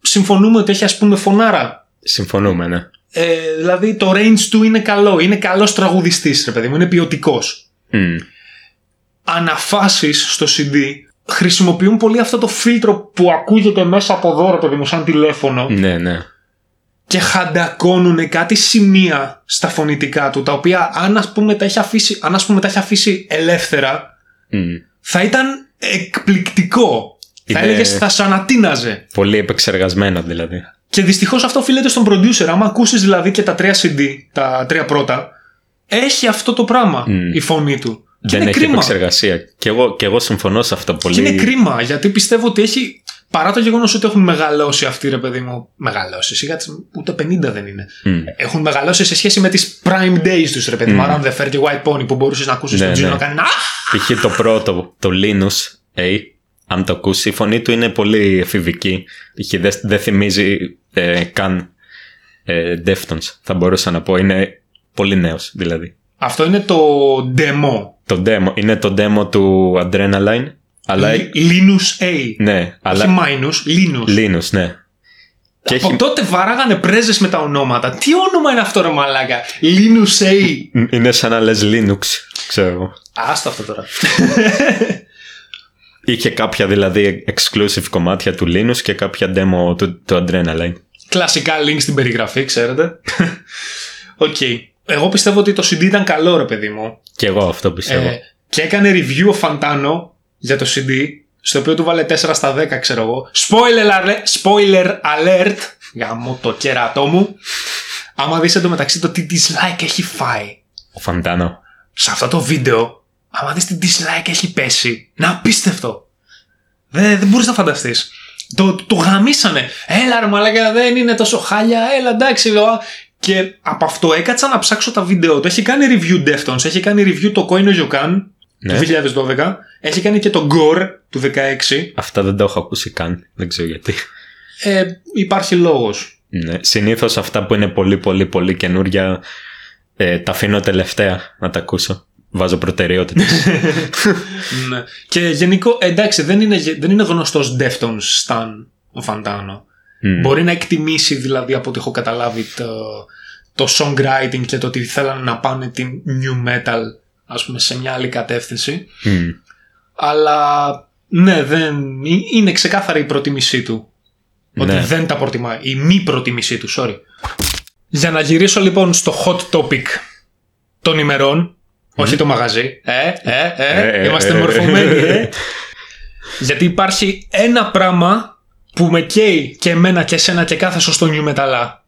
συμφωνούμε ότι έχει ας πούμε φωνάρα. Συμφωνούμε, ναι. Ε, δηλαδή το range του είναι καλό. Είναι καλός τραγουδιστής ρε παιδί μου. Είναι ποιοτικός. Μμ. Αναφάσεις στο CD χρησιμοποιούν πολύ αυτό το φίλτρο που ακούγεται μέσα από εδώ ρε παιδί μου σαν τηλέφωνο Ναι, ναι. και χαντακώνουν κάτι σημεία στα φωνητικά του τα οποία αν ας πούμε τα έχει αφήσει, αν ας πούμε τα έχει αφήσει ελεύθερα Μμ. θα ήταν εκπληκτικό. Θα Είναι- έλεγες θα σαν ανατείναζε. Πολύ επεξεργασμένα δηλαδή. Και δυστυχώς αυτό οφείλεται στον producer. Άμα ακούσεις δηλαδή και τα τρία CD, τα τρία πρώτα, έχει αυτό το πράγμα η φωνή του. Και Δεν είναι έχει κρίμα. επεξεργασία. Και εγώ, και εγώ συμφωνώ σε αυτό πολύ. Και είναι κρίμα γιατί πιστεύω ότι έχει. Παρά το γεγονός ότι έχουν μεγαλώσει αυτοί, ρε παιδί μου. Μεγαλώσει, σιγά τις- ούτε 50 δεν είναι. Μμ. Έχουν μεγαλώσει σε σχέση με τις prime days τους, ρε παιδί μου. Around the Fair και White Pony που μπορούσες να ακούσεις Ναι, τον Τζίνο ναι. να κάνει. «Αχ!» Π.χ. το πρώτο, το Linus A, αν το ακούσει, η φωνή του είναι πολύ εφηβική. Π.χ. δεν δεν θυμίζει ε, καν ε, Deftones, θα μπορούσα να πω. Είναι πολύ νέος δηλαδή. Αυτό είναι το demo. Το demo, είναι το demo του Adrenaline, αλλά... Li- Linus A. Ναι, αλλά... Όχι minus, Linus. Linus, ναι. Και Από έχει... τότε βαράγανε πρέζες με τα ονόματα. Τι όνομα είναι αυτό, ρε μαλάκα; Linus A. Είναι σαν να λες Linux, ξέρω εγώ. Άστο αυτό τώρα. Είχε κάποια δηλαδή exclusive κομμάτια του Linus και κάποια demo του, του Adrenaline. Κλασικά link στην περιγραφή, ξέρετε. Οκ. Εγώ πιστεύω ότι το CD ήταν καλό, ρε παιδί μου. Και εγώ αυτό πιστεύω. Ε, και έκανε review ο Φαντάνο για το CD, στο οποίο του 'βαλε 4 στα 10, ξέρω εγώ. Spoiler, alert- spoiler alert. Γαμώ το κερατό μου. Άμα δεις εντωμεταξύ το τι dislike έχει φάει Ο Φαντάνο. σε αυτό το βίντεο, άμα δεις τι dislike έχει πέσει, να απίστευτο. Δεν, δεν μπορείς να φανταστείς. Το, το γαμίσανε. Έλα ρε μαλάκα δεν είναι τόσο χάλια, έλα εντάξει. λέω, α. Και από αυτό έκατσα να ψάξω τα βίντεο του. Έχει κάνει review Deftones, έχει κάνει review το Koino Yokan Ναι. του 2012, έχει κάνει και το Gore του 16. Αυτά δεν το έχω ακούσει καν. Δεν ξέρω γιατί. Ε, υπάρχει λόγος. Ναι. Συνήθως αυτά που είναι πολύ πολύ πολύ καινούρια ε, τα αφήνω τελευταία να τα ακούσω. Βάζω προτεραιότητες. ναι. Και γενικό, εντάξει, δεν είναι, δεν είναι γνωστός Deftones Stan ο Φαντάνο. Μπορεί να εκτιμήσει δηλαδή από ό,τι έχω καταλάβει το, το songwriting και το ότι θέλανε να πάνε την new metal ας πούμε σε μια άλλη κατεύθυνση. Αλλά ναι, δεν, είναι ξεκάθαρη η προτίμησή του. Ότι Ναι. δεν τα προτιμά. Η μη προτίμησή του, sorry. Για να γυρίσω λοιπόν στο hot topic των ημερών, όχι το μαγαζί. Ε, ε, ε, Ε, ε, είμαστε ε, μορφωμένοι, ε. ε. Γιατί υπάρχει ένα πράγμα που με καίει και εμένα και εσένα και κάθε σωστό νιου μεταλλά.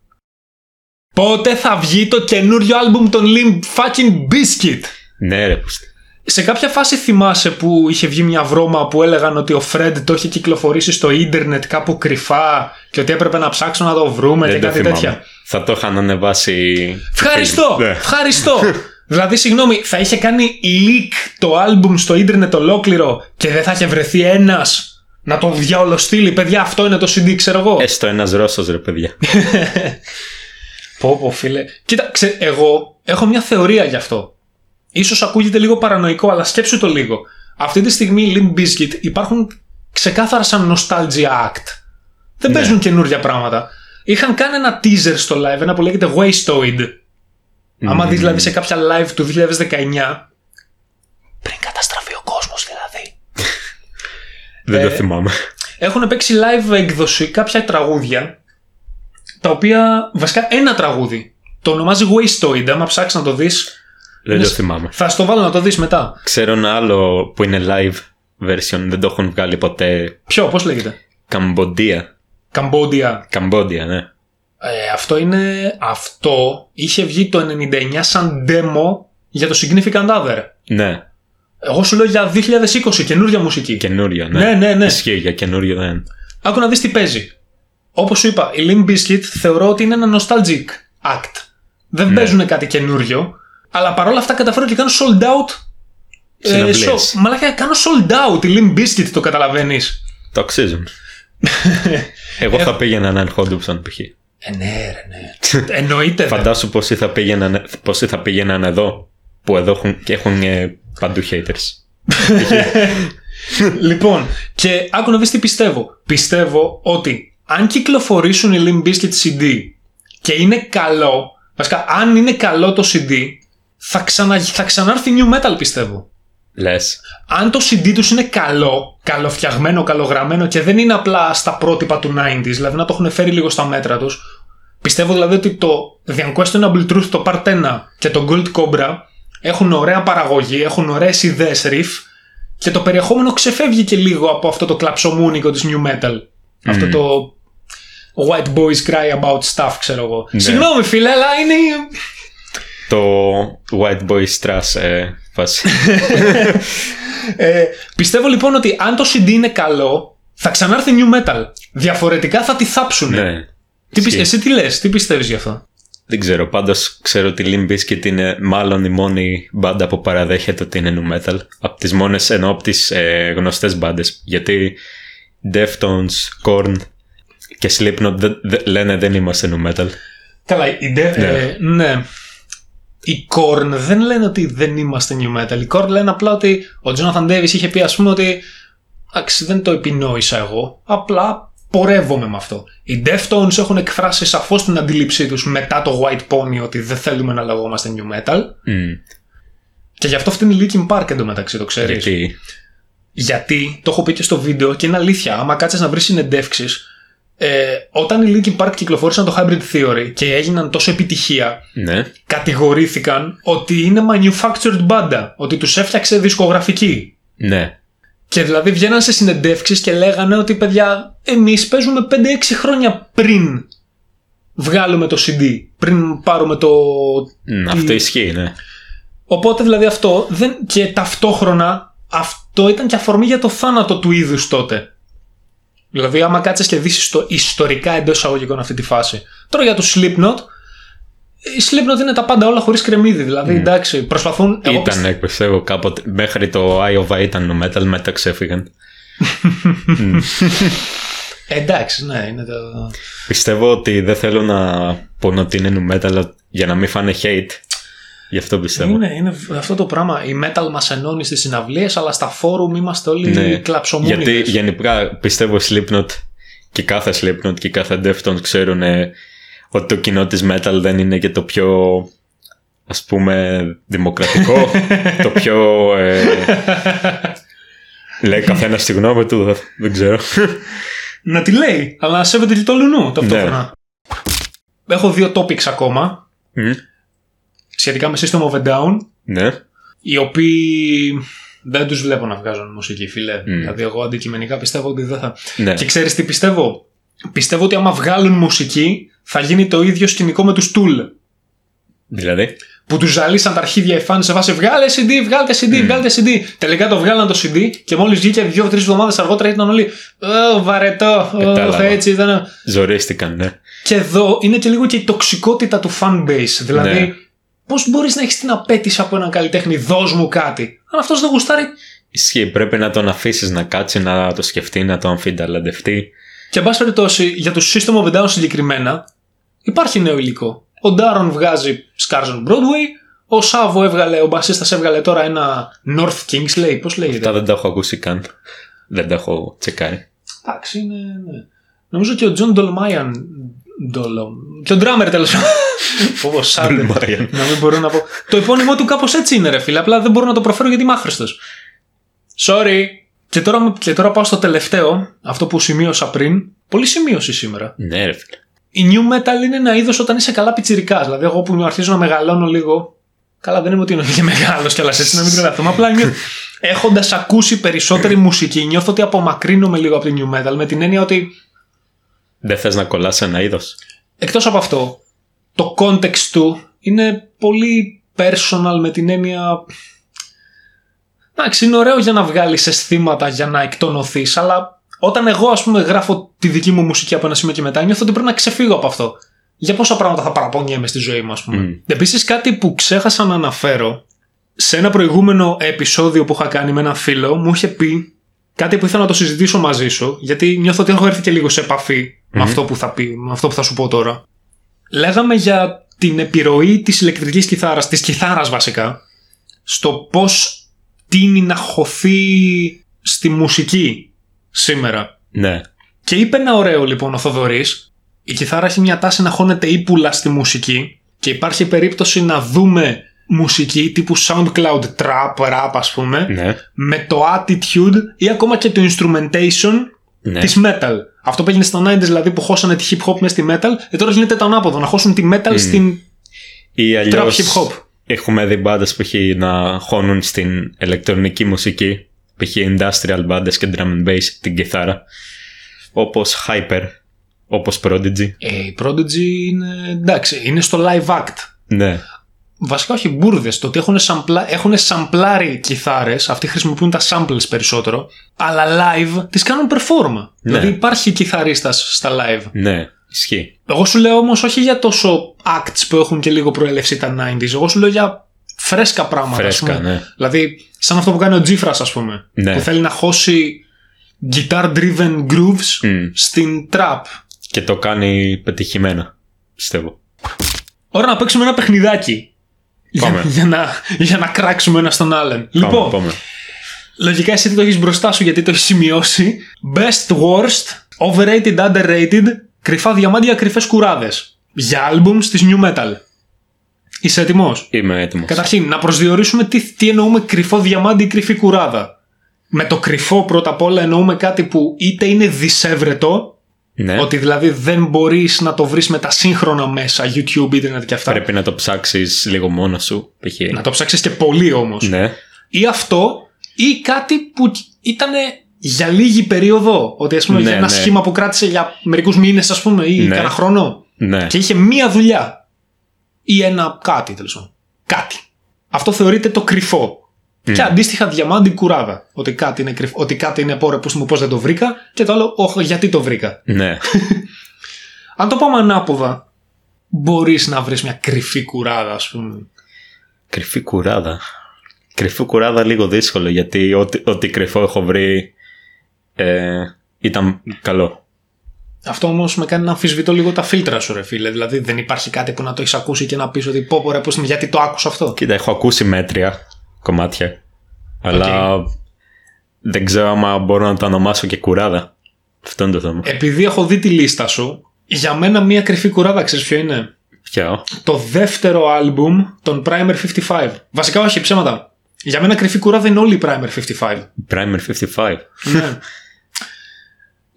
Πότε θα βγει το καινούριο άλμπουμ των Limp fucking Biscuit. ναι, ρε, πούστη. Σε κάποια φάση θυμάσαι που είχε βγει μια βρώμα που έλεγαν ότι ο Φρέντ το είχε κυκλοφορήσει στο ίντερνετ κάπου κρυφά και ότι έπρεπε να ψάξουμε να το βρούμε Δεν και το κάτι θυμάμαι. τέτοια; Θα το είχαν ανεβάσει. Ευχαριστώ! Ναι. Ευχαριστώ! δηλαδή, συγγνώμη, θα είχε κάνει leak το άλμπουμ στο ίντερνετ ολόκληρο και δεν θα είχε βρεθεί ένας να το διαολοστείλει. Παιδιά, αυτό είναι το CD, ξέρω εγώ. Έστω ένας Ρώσος, ρε παιδιά. Πω πω φίλε. Κοίτα, ξέ, εγώ έχω μια θεωρία γι' αυτό. Ίσως ακούγεται λίγο παρανοϊκό, αλλά σκέψου το λίγο. Αυτή τη στιγμή οι Limp Bizkit υπάρχουν ξεκάθαρα σαν nostalgia act. Δεν Ναι. παίζουν καινούργια πράγματα. Είχαν κάνει ένα teaser στο live, ένα που λέγεται Wastoid. Άμα δεις δηλαδή σε κάποια live του 2019, πριν καταστραφεί ο κόσμος δηλαδή. Δεν Ε, το θυμάμαι. Έχουν παίξει live έκδοση κάποια τραγούδια, τα οποία, βασικά ένα τραγούδι, το ονομάζει Wastoid, άμα ψάξεις να το δεις, Δεν είναι το σ- θυμάμαι. θα στο βάλω να το δεις μετά. Ξέρω ένα άλλο που είναι live version, δεν το έχουν βγάλει ποτέ. Ποιο, πώς λέγεται; Καμποντία. Καμπόντια. Καμπόντια, ναι. Ε, αυτό είναι. Αυτό είχε βγει το 99 σαν demo για το Significant Other. Ναι, Εγώ σου λέω για 2020, καινούργια μουσική. καινούριο, ναι. Ναι, ναι, ναι. Ισχύει για καινούριο, ναι. Άκου να δεις τι παίζει. Όπως σου είπα, η Limp Bizkit θεωρώ ότι είναι ένα nostalgic act. Δεν Ναι. παίζουν κάτι καινούριο, αλλά παρόλα αυτά καταφέρω και κάνω sold out. Ε, Συναυλίες. show. Μαλάκα, κάνω sold out η Limp Bizkit, το καταλαβαίνεις. Το αξίζουν. Εγώ θα πήγαινα έναν Χόντουψον π.χ. Ε, ναι, ρε, ναι. Εννοείται. δε. Φαντάσου πόσοι θα, πήγαιναν, πόσοι θα πήγαιναν εδώ που εδώ έχουν, και έχουν ε, παντού haters. Λοιπόν, και άκου να δεις τι πιστεύω. Πιστεύω ότι αν κυκλοφορήσουν οι Limp Bizkit CD και είναι καλό, βασικά αν είναι καλό το CD, θα, ξανα, θα ξανάρθει new metal πιστεύω. Λες. Αν το CD τους είναι καλό, καλοφτιαγμένο, καλογραμμένο και δεν είναι απλά στα πρότυπα του 90s, δηλαδή να το έχουν φέρει λίγο στα μέτρα τους, πιστεύω δηλαδή ότι το The Unquestionable Truth, το Part 1 και το Gold Cobra έχουν ωραία παραγωγή, έχουν ωραίες ιδέες riff και το περιεχόμενο ξεφεύγει και λίγο από αυτό το κλαψομούνικο της New Metal. Αυτό το White boys cry about stuff, ξέρω εγώ. Ναι. Συγγνώμη, φίλε, αλλά είναι. Το White Boy Strass ε, φάση. Ε, πιστεύω λοιπόν ότι αν το CD είναι καλό, θα ξανάρθει new metal. Διαφορετικά θα τη θάψουν. ναι. Τι πι- Ισχύει. εσύ τι λες, τι πιστεύεις γι' αυτό; Δεν ξέρω, πάντως ξέρω ότι Limp Bizkit είναι μάλλον η μόνη μπάντα που παραδέχεται ότι είναι nu metal. Από τις μόνες ενώ από τις ε, γνωστές μπάντες. Γιατί Deftones, Korn και Slipknot δεν- δεν- λένε δεν είμαστε nu metal. Καλά, η De- Ναι. ε, ναι. Οι Korn δεν λένε ότι δεν είμαστε new metal. Οι Korn λένε απλά ότι ο Jonathan Davis είχε πει, ας πούμε, ότι. Εντάξει, δεν το επινόησα εγώ. Απλά πορεύομαι με αυτό. Οι Deftones έχουν εκφράσει σαφώς την αντίληψή τους μετά το White Pony ότι δεν θέλουμε να λεγόμαστε new metal. Μμ, Και γι' αυτό αυτή είναι η Linkin Park εντωμεταξύ, το ξέρεις. Γιατί; Γιατί, το έχω πει και στο βίντεο και είναι αλήθεια, άμα κάτσεις να βρεις συνεντεύξεις, ε, όταν οι Linkin Park κυκλοφόρησαν το Hybrid Theory και έγιναν τόσο επιτυχία, Ναι. κατηγορήθηκαν ότι είναι manufactured banda, ότι τους έφτιαξε δισκογραφική. Ναι. Και δηλαδή βγαίναν σε συνεντεύξεις και λέγανε ότι παιδιά, εμείς παίζουμε 5-6 χρόνια πριν βγάλουμε το CD, πριν πάρουμε το... Μ, τι- Αυτό ισχύει, ναι. Οπότε δηλαδή αυτό δεν... και ταυτόχρονα αυτό ήταν και αφορμή για το θάνατο του είδους τότε. Δηλαδή άμα κάτσεις και δεις ιστο- ιστορικά εντός εισαγωγικών αυτή τη φάση. Τώρα για το Slipknot, η Slipknot είναι τα πάντα όλα χωρίς κρεμμύδι. Δηλαδή εντάξει, προσπαθούν... εγώ Ήταν, πιστεύω- πιστεύω, κάποτε. Μέχρι το Iowa ήταν nu metal, μετά ξέφυγαν. Ε, εντάξει, ναι, είναι το... Πιστεύω ότι δεν θέλω να πω ότι είναι nu metal για να μην φάνε hate. Γι' αυτό πιστεύω. Είναι, είναι αυτό το πράγμα. Η metal μας ενώνει στις συναυλίες, αλλά στα φόρουμ είμαστε όλοι Ναι, κλαψομούνιδες. Γιατί γενικά πιστεύω Slipknot και κάθε Slipknot και κάθε Deftones ξέρουν ε, ότι το κοινό της metal δεν είναι και το πιο ας πούμε δημοκρατικό, το πιο ε, λέει καθένας τη γνώμη του, δεν- δεν ξέρω. Να τη λέει, αλλά να σέβεται και το λουνού ταυτόχρονα. Έχω δύο topics ακόμα Μμ, σχετικά με System of a Down, ναι, οι οποίοι δεν τους βλέπω να βγάζουν μουσική, φίλε. Δηλαδή, εγώ αντικειμενικά πιστεύω ότι δεν θα. ναι. Και ξέρεις τι πιστεύω; Πιστεύω ότι άμα βγάλουν μουσική, θα γίνει το ίδιο σκηνικό με τους Tool. Δηλαδή, Που τους ζαλίσαν τα αρχίδια οι φάνε σε βάση βγάλε CD, βγάλτε CD, βγάλτε CD. Τελικά το βγάλαν το CD και μόλις βγήκε δύο-τρεις εβδομάδες αργότερα ήταν όλοι. Ω, βαρετό, ω, Κατάλαβα. έτσι ήταν. ζορίστηκαν, ναι. Και εδώ είναι και λίγο και η τοξικότητα του fanbase. Δηλαδή, Ναι. Πώς μπορείς να έχεις την απέτηση από έναν καλλιτέχνη, δώσ' μου κάτι. Αν αυτός δεν γουστάρει. Ισχύει, πρέπει να τον αφήσεις να κάτσει, να το σκεφτεί, να το αμφιταλαντευτεί. Και εν πάση περιπτώσει, για το System of a Down συγκεκριμένα, υπάρχει νέο υλικό. Ο Ντάρον βγάζει Scars on Broadway. Ο Σάβο έβγαλε, ο μπασίστας έβγαλε τώρα ένα North Kingsley. Πώς λέγεται; Αυτά δεν τα έχω ακούσει καν. Δεν τα έχω τσεκάρει. Εντάξει, είναι. Ναι. Νομίζω και ο Τζον Ντολμάιαν. Ντολο... Και ο Ντράμερ τέλος πάντων. Φόβο σάντε. Ντολμάιαν. να μην μπορώ να πω. Το επώνυμό του κάπως έτσι είναι, ρε φίλε. Απλά δεν μπορώ να το προφέρω γιατί είμαι άχρηστος. Sorry. Και τώρα, και τώρα πάω στο τελευταίο, αυτό που σημείωσα πριν. Πολύ σημείωση σήμερα. Ναι, ρε φίλε. Η new metal είναι ένα είδος όταν είσαι καλά πιτσιρικάς. Δηλαδή, εγώ που αρχίζω να μεγαλώνω λίγο. Καλά, δεν είμαι ότι είναι και μεγάλος κιόλας έτσι, να μην τρελαθούμε. Απλά έχοντας ακούσει περισσότερη μουσική, νιώθω ότι απομακρύνομαι λίγο από τη new metal με την έννοια ότι Δεν θες να κολλάς ένα είδος. εκτός από αυτό, το context του είναι πολύ personal με την έννοια. Εντάξει, είναι ωραίο για να βγάλεις αισθήματα για να εκτονωθείς, αλλά όταν εγώ, ας πούμε, γράφω τη δική μου μουσική από ένα σημείο και μετά, νιώθω ότι πρέπει να ξεφύγω από αυτό. Για πόσα πράγματα θα παραπονιέμαι στη ζωή μου, ας πούμε. Μμ. Επίσης, κάτι που ξέχασα να αναφέρω, σε ένα προηγούμενο επεισόδιο που είχα κάνει με έναν φίλο, μου είχε πει κάτι που ήθελα να το συζητήσω μαζί σου, γιατί νιώθω ότι έχω έρθει και λίγο σε επαφή με αυτό που θα πει, με αυτό που θα σου πω τώρα. Λέγαμε για την επιρροή της ηλεκτρικής κιθάρας, της κιθάρας βασικά, στο πώς τίνει να χωθεί στη μουσική σήμερα. Ναι. Και είπε ένα ωραίο λοιπόν ο Θοδωρής, η κιθάρα έχει μια τάση να χώνεται ύπουλα στη μουσική και υπάρχει περίπτωση να δούμε μουσική τύπου SoundCloud trap, rap ας πούμε, Ναι. με το attitude ή ακόμα και το instrumentation Ναι. της metal. Αυτό που έγινε στα 90s δηλαδή που χώσανε τη hip hop μέσα στη metal, ε, τώρα γίνεται το ανάποδο, να χώσουν τη metal στην Ή trap αλλιώς hip hop. έχουμε δει μπάντες που έχει να χώνουν στην ηλεκτρονική μουσική. Π.χ. industrial μπάντες και drum and bass την κιθάρα. Όπως Hyper. Όπως Prodigy. Ε, η Prodigy είναι. εντάξει, είναι στο live act. Ναι. Βασικά όχι μπουρδες. Το ότι έχουν, σαμπλα... έχουν σαμπλάρει κιθάρες, αυτοί χρησιμοποιούν τα samples περισσότερο, αλλά live τις κάνουν perform. Ναι. Δηλαδή υπάρχει κιθαρίστας στα live. Ναι, ισχύει. Εγώ σου λέω όμως όχι για τόσο acts που έχουν και λίγο προέλευση τα 90s. Εγώ σου λέω για φρέσκα πράγματα. ας Φρέσκα, πούμε. ναι. Δηλαδή, σαν αυτό που κάνει ο Τζίφρας ας πούμε. Ναι. Που θέλει να χώσει guitar-driven grooves Μμ. στην trap. Και το κάνει πετυχημένα, πιστεύω. Ώρα να παίξουμε ένα παιχνιδάκι. Για, Πάμε. για, να, για να κράξουμε ένας στον άλλον. Λοιπόν, Πάμε, πάμε. λογικά εσύ τι το έχεις μπροστά σου γιατί το έχεις σημειώσει. Best worst, overrated, underrated, κρυφά διαμάντια, κρυφές κουράδες. Για albums της new metal. Είσαι έτοιμος; Είμαι έτοιμος. Καταρχήν, να προσδιορίσουμε τι, τι εννοούμε κρυφό διαμάντι ή κρυφή κουράδα. Με το κρυφό πρώτα απ' όλα εννοούμε κάτι που είτε είναι δυσέβρετο, Ναι. ότι δηλαδή δεν μπορείς να το βρεις με τα σύγχρονα μέσα, YouTube, Internet και αυτά. Πρέπει να το ψάξεις λίγο μόνος σου. π.χ. Να το ψάξεις και πολύ όμως. Ναι. Ή αυτό, ή κάτι που ήταν για λίγη περίοδο. Ότι ας πούμε Ναι, για ένα ναι. σχήμα που κράτησε για μερικούς μήνες ας πούμε ή Ναι. κανένα χρόνο. Ναι. Και είχε μία δουλειά. Ή ένα κάτι τέλος πάντων. Κάτι. Αυτό θεωρείται το κρυφό. Και αντίστοιχα διαμάντι κουράδα. Ότι κάτι είναι, κρυφ... ότι κάτι είναι πόρε που μου πώς δεν το βρήκα. Και το άλλο, όχι, γιατί το βρήκα. Ναι. Αν το πάμε ανάποδα, μπορείς να βρεις μια κρυφή κουράδα, ας πούμε. Κρυφή κουράδα. Κρυφή κουράδα λίγο δύσκολο γιατί ό,τι, ό,τι κρυφό έχω βρει ε, ήταν καλό. Αυτό όμως με κάνει να αμφισβητώ λίγο τα φίλτρα σου, ρε φίλε. Δηλαδή δεν υπάρχει κάτι που να το έχεις ακούσει και να πεις ότι πω, πω ρε, πώς είναι, γιατί το άκουσα αυτό. Κοίτα, έχω ακούσει μέτρια κομμάτια. Αλλά δεν ξέρω άμα μπορώ να το ονομάσω και κουράδα. Αυτό είναι το θέμα. Επειδή έχω δει τη λίστα σου, για μένα μια κρυφή κουράδα ξέρεις ποιο είναι; Ποιο; το δεύτερο άλμπουμ των Primer 55. Βασικά όχι, ψέματα. Για μένα κρυφή κουράδα είναι όλοι οι Primer 55. Primer 55. ναι.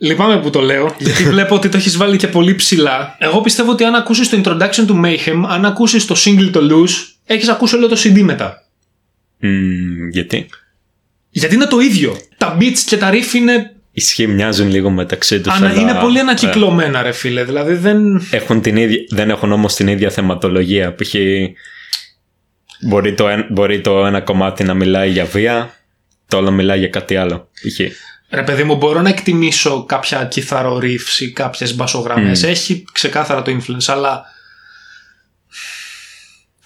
Λυπάμαι που το λέω, γιατί βλέπω ότι το έχεις βάλει και πολύ ψηλά. Εγώ πιστεύω ότι αν ακούσεις το introduction του Mayhem, αν ακούσεις το single το Loose, έχεις ακούσει όλο το CD μετά. Μμμ, γιατί; Γιατί είναι το ίδιο. Τα beats και τα riff είναι, Ισχύει, μοιάζουν λίγο μεταξύ τους. ανα- αλλά, είναι πολύ ε, ανακυκλωμένα, ρε φίλε. Δηλαδή δεν. έχουν την ίδια, δεν έχουν όμως την ίδια θεματολογία. Π.χ. Μπορεί το, εν- μπορεί το ένα κομμάτι να μιλάει για βία, το άλλο μιλάει για κάτι άλλο. Π.χ. Ρε παιδί μου, μπορώ να εκτιμήσω κάποια κιθάρο riffs ή κάποιες μπασογραμμές. Έχει ξεκάθαρα το influence, αλλά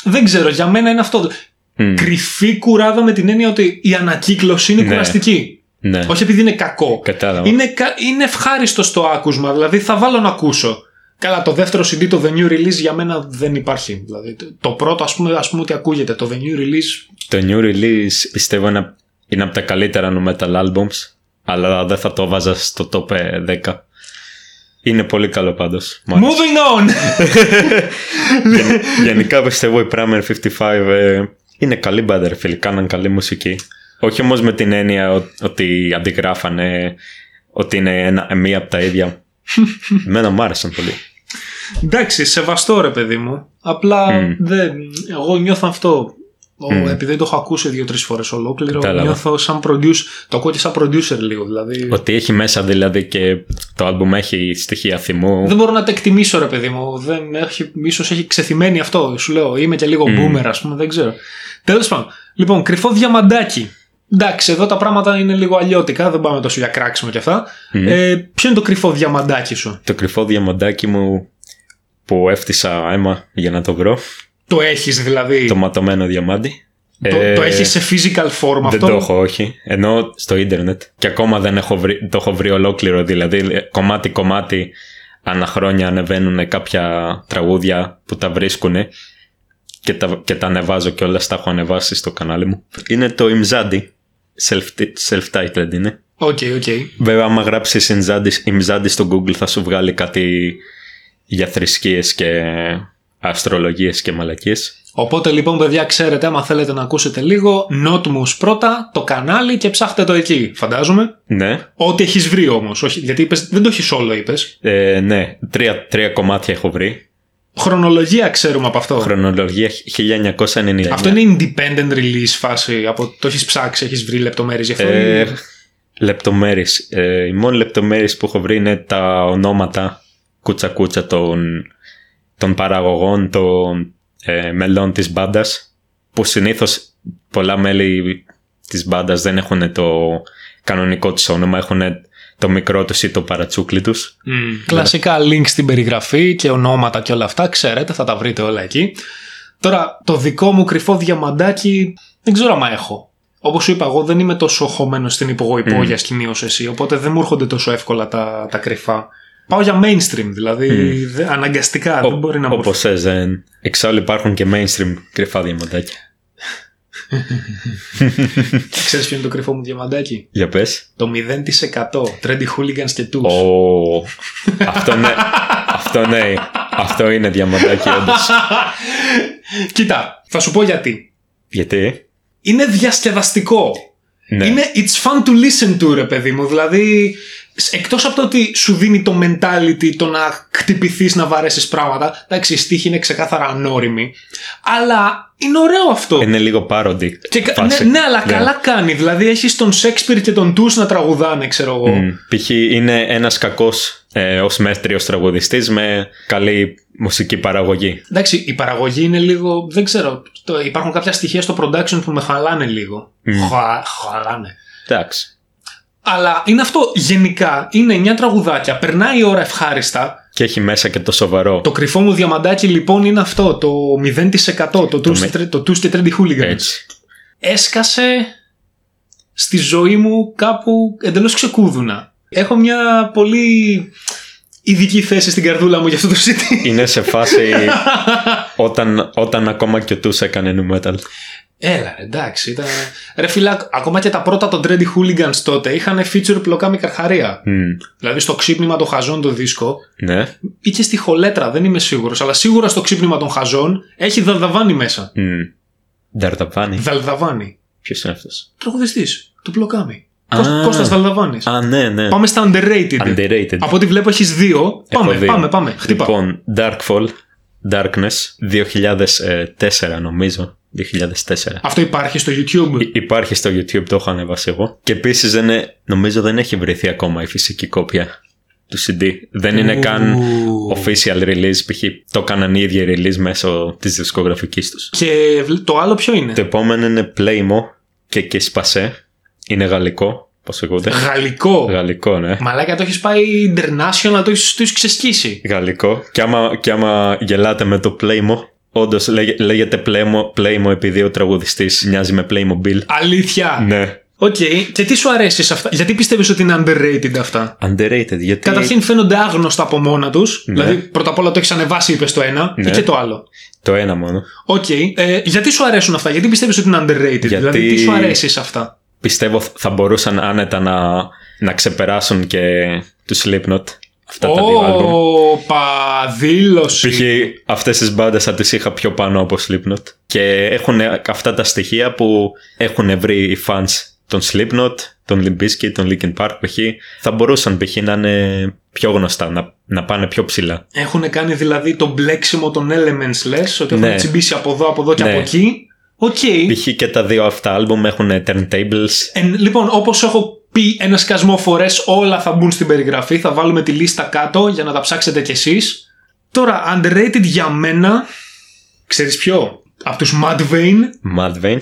δεν ξέρω, για μένα είναι αυτό. Μμ. Κρυφή κουράδα με την έννοια ότι η ανακύκλωση είναι Ναι. κουραστική. Ναι, Όχι επειδή είναι κακό. κατάλαβα. Είναι, κα- είναι ευχάριστο στο άκουσμα, δηλαδή θα βάλω να ακούσω. Καλά, το δεύτερο CD, το The New Release, για μένα δεν υπάρχει. Δηλαδή, το- το πρώτο, ας πούμε, ας πούμε ότι ακούγεται. Το The New Release, Το new release πιστεύω είναι, είναι από τα καλύτερα nu metal albums, αλλά δεν θα το βάζα στο top ε, 10. Είναι πολύ καλό πάντως. Μ' άρεσε. Moving on! Γεν- Γενικά πιστεύω η Primer 55 ε, είναι καλή μπάντα ρε φίλοι, κάναν καλή μουσική. Όχι όμως με την έννοια ο- ότι αντιγράφανε ότι είναι ένα, μία από τα ίδια. Εμένα μου άρεσαν πολύ. Εντάξει, σεβαστό ρε παιδί μου. Απλά δεν. Εγώ νιώθω αυτό. Ο, Επειδή το έχω ακούσει δύο-τρεις φορές ολόκληρο, Κατάλαβα. νιώθω σαν producer. Το ακούω και σαν producer λίγο. Δηλαδή. Ότι έχει μέσα δηλαδή και το άλμπουμ έχει στοιχεία θυμού. Δεν μπορώ να το εκτιμήσω, ρε παιδί μου. Δεν έχει, ίσως έχει ξεθυμένει αυτό. Σου λέω, είμαι και λίγο boomer, ας πούμε, δεν ξέρω. Τέλος πάντων. Λοιπόν, κρυφό διαμαντάκι. Εντάξει, εδώ τα πράγματα είναι λίγο αλλιώτικα, δεν πάμε τόσο για κράξιμο και αυτά. Ε, ποιο είναι το κρυφό διαμαντάκι σου, Το κρυφό διαμαντάκι μου που έφτιασα αίμα για να το βρω. Το έχεις δηλαδή. Το ματωμένο διαμάντι. Το, Ε, το έχεις σε physical form Δεν αυτό; το έχω, όχι. Ενώ στο ίντερνετ. Και ακόμα δεν έχω βρει, το έχω βρει ολόκληρο. Δηλαδή, κομμάτι-κομμάτι ανά χρόνια ανεβαίνουν κάποια τραγούδια που τα βρίσκουν και τα, και τα ανεβάζω και όλα τα έχω ανεβάσει στο κανάλι μου. Είναι το Imzadi. Self- Self-titled είναι. Οκ, οκ. Βέβαια, άμα γράψεις Imzadi στο Google θα σου βγάλει κάτι για θρησκείες και αστρολογίες και μαλακίες. Οπότε λοιπόν, παιδιά, ξέρετε, άμα θέλετε να ακούσετε λίγο, Notmus πρώτα, το κανάλι και ψάχτε το εκεί, φαντάζομαι. Ναι. Ό,τι έχεις βρει όμως. Γιατί είπες, δεν το έχεις όλο, είπες. Ε, ναι, τρία, τρία κομμάτια έχω βρει. Χρονολογία ξέρουμε από αυτό. Χρονολογία 1999. Αυτό είναι independent release φάση. Από το έχεις ψάξει, έχεις βρει λεπτομέρειες γι' αυτό. Ε, ή- λεπτομέρειες. Ε, οι μόνοι λεπτομέρειες που έχω βρει είναι τα ονόματα κούτσα κούτσα των, των παραγωγών των ε, μελών της μπάντας, που συνήθως πολλά μέλη της μπάντας δεν έχουν το κανονικό τους όνομα, έχουν το μικρό τους ή το παρατσούκλι τους. Κλασικά link στην περιγραφή και ονόματα και όλα αυτά, ξέρετε, θα τα βρείτε όλα εκεί. Τώρα, το δικό μου κρυφό διαμαντάκι δεν ξέρω αν έχω. Όπως σου είπα, εγώ δεν είμαι τόσο χωμένος στην υπογοηπόγεια σκηνή όσο εσύ, οπότε δεν μου έρχονται τόσο εύκολα τα, τα κρυφά. Πάω για mainstream, δηλαδή δε- αναγκαστικά δεν μπορεί να μου Όπως δεν. Εξάλλου υπάρχουν και mainstream κρυφά διαμαντάκια. Ξέρεις ποιο είναι το κρυφό μου διαμαντάκι; Για πες. Το 0% Trendy Hooligans και Tools. Ω, αυτό ναι. αυτό ναι. Αυτό είναι διαμαντάκι όντως. Κοίτα, θα σου πω γιατί. Γιατί; Είναι διασκεδαστικό. Ναι. Είναι it's fun to listen to, ρε παιδί μου. Δηλαδή, εκτός από το ότι σου δίνει το mentality το να χτυπηθείς να βαρέσεις πράγματα. Εντάξει, η στίχη είναι ξεκάθαρα ανώριμη. Αλλά είναι ωραίο αυτό. Είναι λίγο parody. Και κα- φάση. ναι, ναι, αλλά καλά κάνει. Δηλαδή, έχεις τον Σέξπιρ και τον Τούς να τραγουδάνε, ξέρω εγώ. Μμ. Π.χ. είναι ένας κακός ε, ως μέτριος τραγουδιστής με καλή μουσική παραγωγή. Εντάξει, η παραγωγή είναι λίγο. Δεν ξέρω. Το, υπάρχουν κάποια στοιχεία στο production που με χαλάνε λίγο. Χα, χαλάνε. Εντάξει. Αλλά είναι αυτό. Γενικά είναι 9 τραγουδάκια. Περνάει η ώρα ευχάριστα. Και έχει μέσα και το σοβαρό. Το κρυφό μου διαμαντάκι λοιπόν είναι αυτό. Το 0%. Το Tools με- και Tre- το Tools και Trendy Hooligans. Έτσι. Έσκασε στη ζωή μου κάπου εντελώς ξεκούδουνα. Έχω μια πολύ ειδική θέση στην καρδούλα μου για αυτό το CD. Είναι σε φάση όταν, όταν ακόμα και ο Τους έκανε nu metal. Έλα, ρε, εντάξει. Ήταν... Ρε φίλα, ακόμα και τα πρώτα των Trendy Hooligans τότε είχαν feature πλοκάμι καρχαρία. Μμ. Δηλαδή στο ξύπνημα των χαζών το δίσκο Ναι. ή και στη χολέτρα, δεν είμαι σίγουρος, αλλά σίγουρα στο ξύπνημα των χαζών έχει δαλδαβάνι μέσα. Μμ. Νταρδαβάνη. Δαλδαβάνι. Ποιος είναι αυτός; Τραγουδιστής, του πλοκάμι. Α. Κώστα- Κώστας Δαλδαβάνης. Α, ναι, ναι. Πάμε στα underrated. Underrated. Από ό,τι βλέπω έχεις δύο. Έχω Πάμε, δει. πάμε, πάμε. Χτύπα. Λοιπόν, Darkfall, Darkness, 2004 νομίζω. 2004. Αυτό υπάρχει στο YouTube. Υ- Υπάρχει στο YouTube, το έχω ανεβάσει εγώ. Και επίσης δεν είναι, νομίζω δεν έχει βρεθεί ακόμα η φυσική κόπια του CD. Δεν είναι καν Ου. official release, π.χ. το έκαναν οι ίδιοι release μέσω της δισκογραφικής τους. Και βλ- το άλλο ποιο είναι; Το επόμενο είναι Pleymo και Keçkispasse. Είναι γαλλικό. Πώς λέγονται. Γαλλικό. Γαλλικό, ναι. Μαλάκα το έχεις πάει international, το έχεις το έχεις ξεσκίσει. Γαλλικό. Και άμα, και άμα γελάτε με το Pleymo, όντως λέγεται Pleymo, Pleymo επειδή ο τραγουδιστής μοιάζει με Playmobil. Αλήθεια. Ναι. Οκ. Και τι σου αρέσει σε αυτά; Γιατί πιστεύεις ότι είναι underrated αυτά; Underrated, γιατί. Καταρχήν φαίνονται άγνωστα από μόνα τους. Δηλαδή, πρώτα απ' όλα το έχεις ανεβάσει, είπες το ένα, Ναι. ή και το άλλο. Το ένα μόνο. Οκ. Ε, γιατί σου αρέσουν αυτά, γιατί πιστεύεις ότι είναι underrated, δηλαδή τι σου αρέσει σε αυτά; Πιστεύω θα μπορούσαν άνετα να, να ξεπεράσουν και του Slipknot αυτά τα δύο άλμπουμ. Όπα, δήλωση. Π.χ. αυτές τις μπάντες θα τις είχα πιο πάνω από Slipknot και έχουν αυτά τα στοιχεία που έχουν βρει οι fans των Slipknot, των Limp Bizkit, των Linkin Park π.χ. θα μπορούσαν π.χ. να είναι πιο γνωστά, να, να πάνε πιο ψηλά. Έχουν κάνει δηλαδή το μπλέξιμο των elements, λες, ότι έχουν Ναι. τσιμπήσει από εδώ, από εδώ και Ναι. από εκεί. Οκ. Π.χ. και τα δύο αυτά άλμπουμ έχουν turntables. Εν, λοιπόν, όπως έχω πει ένα σκασμό φορές, όλα θα μπουν στην περιγραφή. Θα βάλουμε τη λίστα κάτω για να τα ψάξετε κι εσείς. Τώρα, underrated για μένα. Ξέρεις ποιο; Από τους Mudvayne, Mudvayne,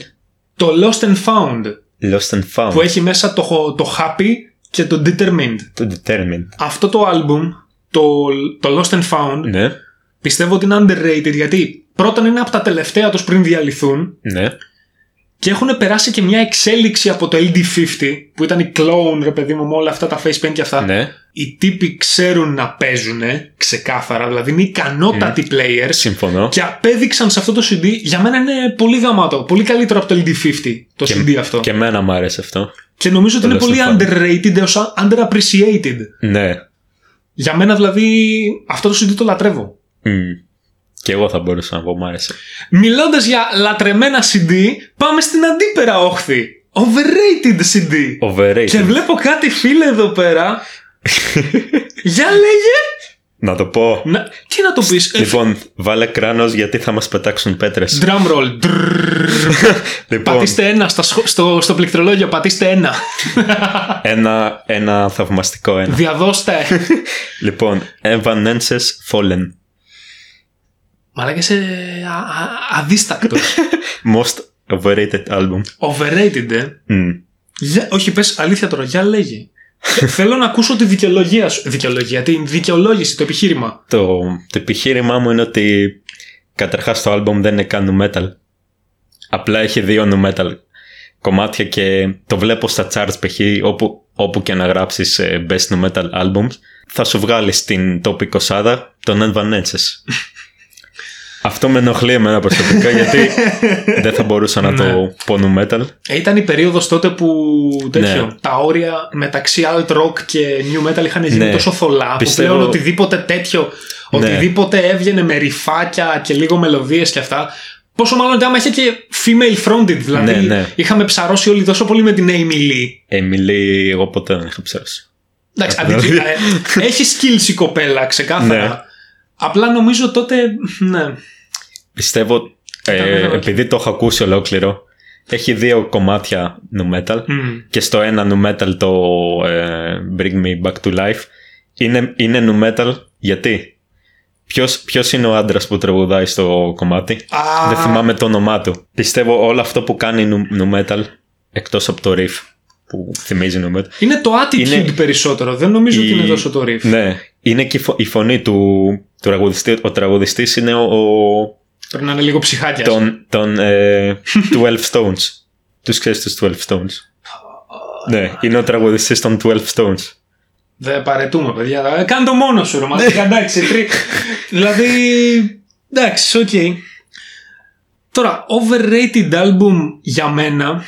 το Lost and Found. Lost and Found, Που έχει μέσα το, το Happy και το Determined. το Determined. Αυτό το album, το, το Lost and Found, Ναι, πιστεύω ότι είναι underrated γιατί πρώτον είναι από τα τελευταία τους πριν διαλυθούν ναι. Και έχουν περάσει και μια εξέλιξη από το LD50 που ήταν η clone ρε παιδί μου με όλα αυτά τα face paint και αυτά. ναι. Οι τύποι ξέρουν να παίζουν ξεκάθαρα, δηλαδή είναι ικανότατοι players Συμφωνώ. και απέδειξαν σε αυτό το CD. Για μένα είναι πολύ γαμάτο, πολύ καλύτερο από το LD50 το Και- CD αυτό. Και εμένα μου άρεσε αυτό. Και νομίζω ότι Το είναι Lost πολύ and Found. underrated έως underappreciated. Ναι. Για μένα δηλαδή αυτό το CD το λατρεύω. Μμ. Και εγώ θα μπορούσα να πω μου άρεσε. Μιλώντας για λατρεμένα CD, πάμε στην αντίπερα όχθη. Overrated CD. Overrated. Και βλέπω κάτι φίλε εδώ πέρα. για λέγε. Να το πω. Να... Τι να το πεις. Λοιπόν, βάλε κράνος γιατί θα μας πετάξουν πέτρες. Drum roll. Λοιπόν, Πατήστε ένα στο, σχο- στο, στο πληκτρολόγιο, πατήστε ένα. ένα, ένα θαυμαστικό ένα. Διαδώστε. λοιπόν, Evanescence Fallen. Μαλάκα είσαι α- α- αδίστακτος. Most overrated album. Overrated, ε. Μμ. Για- όχι, πες αλήθεια τώρα, για λέγε. Θέλω να ακούσω τη δικαιολογία σου. Δικαιολογία, την δικαιολόγηση, το επιχείρημα. Το, το επιχείρημά μου είναι ότι καταρχάς το album δεν είναι καν nu metal. Απλά έχει δύο nu metal κομμάτια και το βλέπω στα charts π.χ. όπου, όπου και να γράψεις ε, best nu metal albums θα σου βγάλει στην top 20 τον Evanescence. Αυτό με ενοχλεί εμένα προσωπικά γιατί δεν θα μπορούσα να Ναι. το πω nu metal. Ε, Ήταν η περίοδος τότε που τέτοιο, Ναι. τα όρια μεταξύ alt rock και new metal είχαν γίνει Ναι. τόσο θολά Πιστεύω- που πλέον οτιδήποτε τέτοιο, Ναι. οτιδήποτε έβγαινε με ρηφάκια και λίγο μελωδίες και αυτά. Πόσο μάλλον ότι άμα είχε και female fronted, δηλαδή Ναι, ναι. είχαμε ψαρώσει όλοι τόσο πολύ με την Amy Lee. Εμιλή, εγώ ποτέ δεν είχα ψάξει. Εντάξει, Δηλαδή- αντί- ε, έχει skills η κοπέλα, ξεκάθαρα. Ναι. Απλά νομίζω τότε. Ναι. Πιστεύω, ε, Ήταν επειδή το έχω ακούσει ολόκληρο, έχει δύο κομμάτια nu metal Μμ. και στο ένα nu metal το ε, Bring Me Back to Life είναι, είναι nu metal γιατί; Ποιος, ποιος είναι ο άντρας που τραγουδάει στο κομμάτι; Α, δεν θυμάμαι το όνομά του πιστεύω όλο αυτό που κάνει nu, nu metal εκτός από το riff που θυμίζει nu metal Είναι το attitude Είναι- περισσότερο. Δεν νομίζω ότι η- είναι τόσο το riff. ναι είναι και η, φω- η φωνή του, του τραγουδιστή ο τραγουδιστής είναι ο, ο Πρέπει να είναι λίγο ψυχάκιας. των, των ε, 12 Stones. Τους ξέρεις τους 12 Stones; ναι, είναι ο τραγουδιστής των 12 Stones. Δεν παρατούμε, παιδιά. Ε, Κάνε το μόνος σου, ρομαντικά. εντάξει. τρι... δηλαδή. Εντάξει, οκ. Τώρα, overrated album για μένα.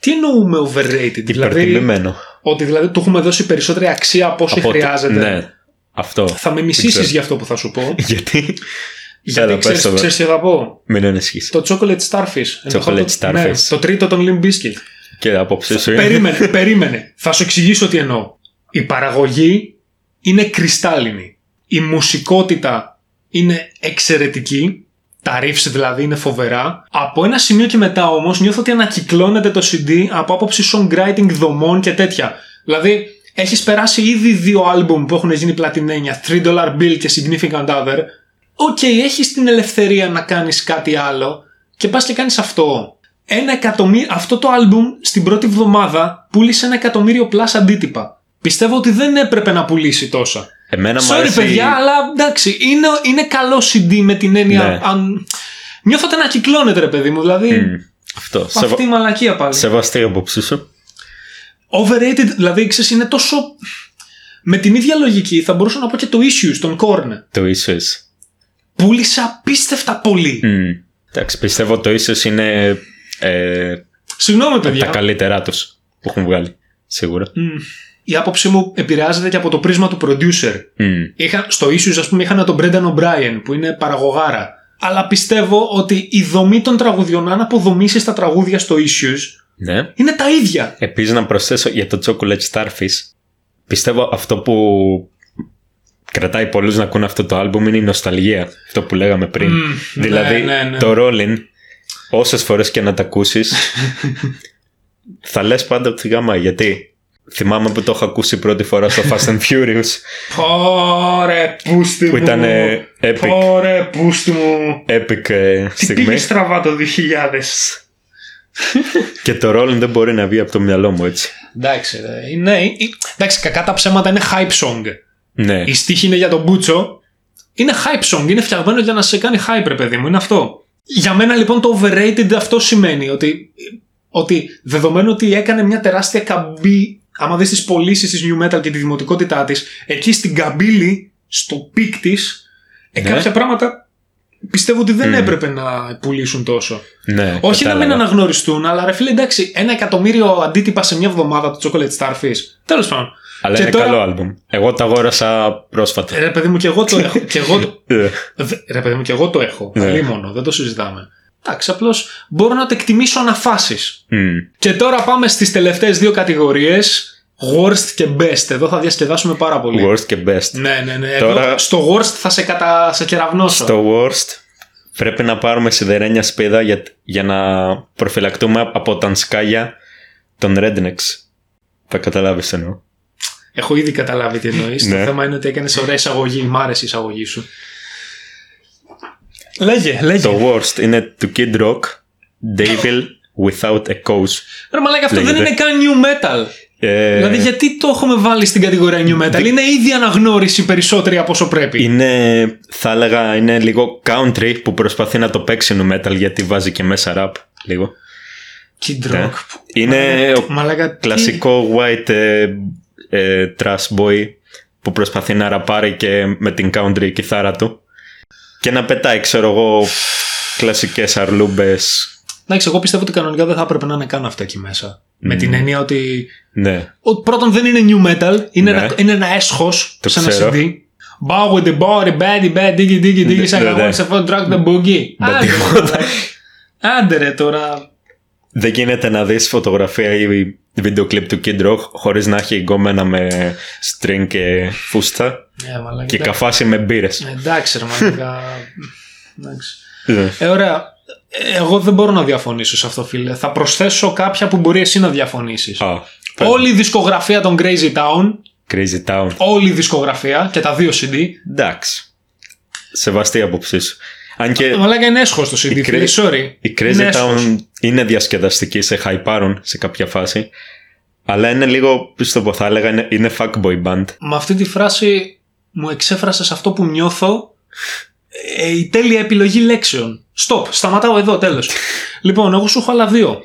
Τι εννοούμε overrated, δηλαδή. Υπερτιμημένο. Ότι δηλαδή του έχουμε δώσει περισσότερη αξία από όσο Από ότι- χρειάζεται. Ναι, αυτό. Θα με Δεν μισήσεις ξέρω. για αυτό που θα σου πω. Γιατί; Γιατί Έλα, πες ξέρεις, το, βρε. ξέρεις τι θα πω. μην ενισχύσει. Το Chocolate Starfish. Chocolate Το- Starfish. Ναι, το τρίτο των Limp Bizkit. Και απόψε σου είναι. περίμενε, περίμενε. Θα σου εξηγήσω τι εννοώ. Η παραγωγή είναι κρυστάλλινη. Η μουσικότητα είναι εξαιρετική. Τα riffs δηλαδή είναι φοβερά. Από ένα σημείο και μετά όμως νιώθω ότι ανακυκλώνεται το CD από άποψη songwriting δομών και τέτοια. Δηλαδή έχεις περάσει ήδη δύο άλμπουμ που έχουν γίνει πλατινένια, 3 Dollar Bill και Significant Other. Οκ, έχεις την ελευθερία να κάνεις κάτι άλλο και πας και κάνεις αυτό. Ένα εκατομμύριο, αυτό το άλμπουμ στην πρώτη βδομάδα πούλησε ένα εκατομμύριο plus αντίτυπα. Πιστεύω ότι δεν έπρεπε να πουλήσει τόσα. Εμένα μου Sorry αρέσει. παιδιά, αλλά εντάξει, είναι, είναι καλό CD με την έννοια. Ναι. Αν... Νιώθω ότι ανακυκλώνεται ρε παιδί μου, δηλαδή. Μμ, Αυτό. Αυτή η Σεβα... μαλακία πάλι. Σεβαστή απόψη σου. Overrated, δηλαδή ξέρεις, είναι τόσο. Με την ίδια λογική θα μπορούσα να πω και το Issues, τον Korn. Το ίσως. Πούλησε απίστευτα πολύ. Μμ. Εντάξει, πιστεύω το ίσως είναι ε, Συγγνώμη, παιδιά. τα καλύτερά τους που έχουν βγάλει. Σίγουρα. Μμ. Η άποψή μου επηρεάζεται και από το πρίσμα του producer. Μμ. Είχα, στο Issues, ας πούμε, είχαν τον Brendan O'Brien που είναι παραγωγάρα. Αλλά πιστεύω ότι η δομή των τραγουδιών, αν αποδομήσεις τα τραγούδια στο Issues, Ναι. είναι τα ίδια. Επίσης να προσθέσω για το Chocolate Starfish πιστεύω αυτό που κρατάει πολλούς να ακούν αυτό το άλμπουμ είναι η νοσταλγία αυτό που λέγαμε πριν Μμ, δηλαδή ναι, ναι, ναι. το Rolling όσες φορές και να τα ακούσεις θα λες πάντα ότι γάμα γιατί θυμάμαι που το έχω ακούσει πρώτη φορά στο Fast and Furious Πόρε, πούστη μου. που ήταν ε, epic, Πόρε, πούστη μου. epic ε, Τι στιγμή πήγες στραβά το 2000. Και το Rolling δεν μπορεί να βγει από το μυαλό μου έτσι Εντάξει, ρε. ναι, ε, εντάξει, κακά τα ψέματα είναι hype song. ναι, Η στίχη είναι για τον Μπούτσο. Είναι hype song, είναι φτιαγμένο για να σε κάνει hype, ρε παιδί μου, είναι αυτό. Για μένα λοιπόν το overrated αυτό σημαίνει ότι, ότι δεδομένου ότι έκανε μια τεράστια καμπή, άμα δεις τις πωλήσεις της Nu Metal και τη δημοτικότητά της, εκεί στην καμπύλη, στο peak της, ε, Ναι. κάποια πράγματα πιστεύω ότι δεν Μμ. έπρεπε να πουλήσουν τόσο. ναι Όχι να μην κατάλαβα. αναγνωριστούν, αλλά ρε φίλε εντάξει, ένα εκατομμύριο αντίτυπα σε μια εβδομάδα του Chocolate Starfish. Τέλος πάντων. αλλά Και είναι τώρα- καλό άλμπουμ εγώ το αγόρασα πρόσφατα Ε, Ρε παιδί μου, και εγώ το έχω. και εγώ το... Ε, Δε- Ρε παιδί μου, και εγώ το έχω. Ναι. Ναι. μόνο, δεν το συζητάμε. Εντάξει, απλώς μπορώ να το εκτιμήσω αναφάσεις. μ. Και τώρα πάμε στις τελευταίες δύο κατηγορίες. Worst και best. Εδώ θα διασκεδάσουμε πάρα πολύ. Worst και best. Ναι, ναι, ναι. Τώρα- Εδώ, στο worst θα σε, κατα... σε κεραυνώσω. Στο worst πρέπει να πάρουμε σιδερένια σπίδα για, για να προφυλακτούμε από τα σκάλια των rednecks. Θα καταλάβεις τι εννοώ. Έχω ήδη καταλάβει τι εννοείς. Το Ναι. θέμα είναι ότι έκανες ωραία εισαγωγή. Μ' άρεσε η εισαγωγή σου. Λέγε, λέγε. Το worst είναι του Kid Rock, Devil Without a Cause. Ρε μαλάκα, αυτό δεν Λέγεται. είναι καν new metal. Ε, Δηλαδή, γιατί το έχουμε βάλει στην κατηγορία new metal; Είναι ήδη αναγνώριση περισσότερη από όσο πρέπει. Είναι, θα έλεγα, είναι λίγο country που προσπαθεί να το παίξει nu metal γιατί βάζει και μέσα rap λίγο. Kid Ναι. Rock. Είναι ο Μαλάκα, τι- κλασικό white ε, ε, trash boy που προσπαθεί να ραπάρει και με την country κιθάρα του και να πετάει, ξέρω εγώ, κλασικές αρλούμπες. Εντάξει, εγώ πιστεύω ότι κανονικά δεν θα έπρεπε να είναι καν αυτά εκεί μέσα. Με την έννοια ότι. Ναι, ότι πρώτον δεν είναι new metal, είναι, Ναι. ένα, είναι ένα έσχος Το σε ένα ξέρω. CD. Bow with the body, baddie, bad, diggy, diggy, diggy, σαν Ναι, να ναι. σε αυτό, drag the boogie. Μα Άντε, τίποτα. ρε. Άντε ρε τώρα. δεν γίνεται να δεις φωτογραφία ή βίντεο κλιπ του Kid Rock χωρίς να έχει γκόμενα με string και φούστα Ε, μαλάκα, και εντάξει. καφάσει με μπύρες. Ε, Εντάξει, ρε μαλάκα. Εντάξει. Ναι. Ε, ωραία. Ε, Εγώ δεν μπορώ να διαφωνήσω σε αυτό, φίλε. Θα προσθέσω κάποια που μπορεί εσύ να διαφωνήσεις. Α, πες. Όλη η δισκογραφία των Crazy Town, Crazy Town. όλη η δισκογραφία και τα δύο CD. Εντάξει. Σεβαστή η άποψή σου. Αν και Ε, Μαλάκα είναι έσχος το CD, Η φίλε. Cra- Sorry. η Crazy Είναι έσχος. Town είναι διασκεδαστική, σε χαϊπάρουν σε κάποια φάση. Αλλά είναι λίγο, πώς το πω, θα έλεγα, είναι, είναι fuckboy band. Με αυτή τη φράση μου εξέφρασες αυτό που νιώθω ε, η τέλεια επιλογή λέξεων. Stop, σταματάω εδώ, τέλος. λοιπόν, εγώ σου έχω άλλα δύο.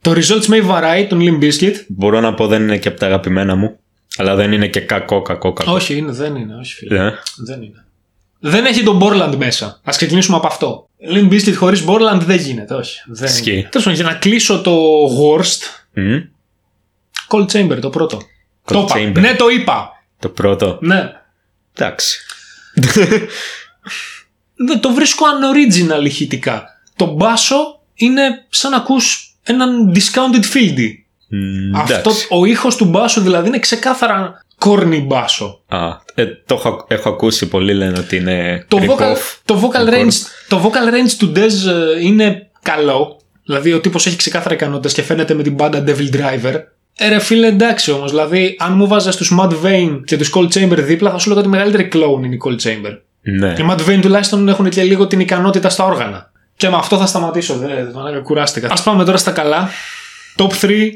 Το Results May Vary, τον Limp Bizkit. Μπορώ να πω δεν είναι και από τα αγαπημένα μου. Αλλά δεν είναι και κακό, κακό, κακό. Όχι, είναι, δεν είναι, όχι φίλε. Ε, Δεν είναι. Δεν έχει τον Borland μέσα. Α ξεκινήσουμε από αυτό. Limp Bizkit χωρίς Borland δεν γίνεται, όχι. Δεν Ισχύει. είναι. Τέλος πάντων, για να κλείσω το Worst, μ, Cold Chamber, το πρώτο. Cold το είπα. Chamber. Ναι, το είπα. το πρώτο. Ναι. Εντάξει. Δεν το βρίσκω unoriginal ηχητικά. Το μπάσο είναι σαν να ακούς έναν discounted fieldy. Μ, Αυτό, εντάξει. ο ήχος του μπάσου δηλαδή είναι ξεκάθαρα corny μπάσο. Α, ε, το έχω, έχω ακούσει πολλοί λένε ότι είναι Το rip-off. vocal, το, vocal το range, το vocal range του Dez ε, είναι καλό. Δηλαδή ο τύπος έχει ξεκάθαρα ικανότητες και φαίνεται με την μπάντα Devil Driver. Ε, ρε φίλε, εντάξει όμως. Δηλαδή, αν μου βάζες τους Mad Vane και τους Cold Chamber δίπλα, θα σου λέγα ότι η μεγαλύτερη clone είναι η Cold Chamber. Ναι. Οι Mad Vane τουλάχιστον έχουν και λίγο την ικανότητα στα όργανα. Και με αυτό θα σταματήσω. Δεν δεν- κουράστηκα. Α πάμε τώρα στα καλά. Top 3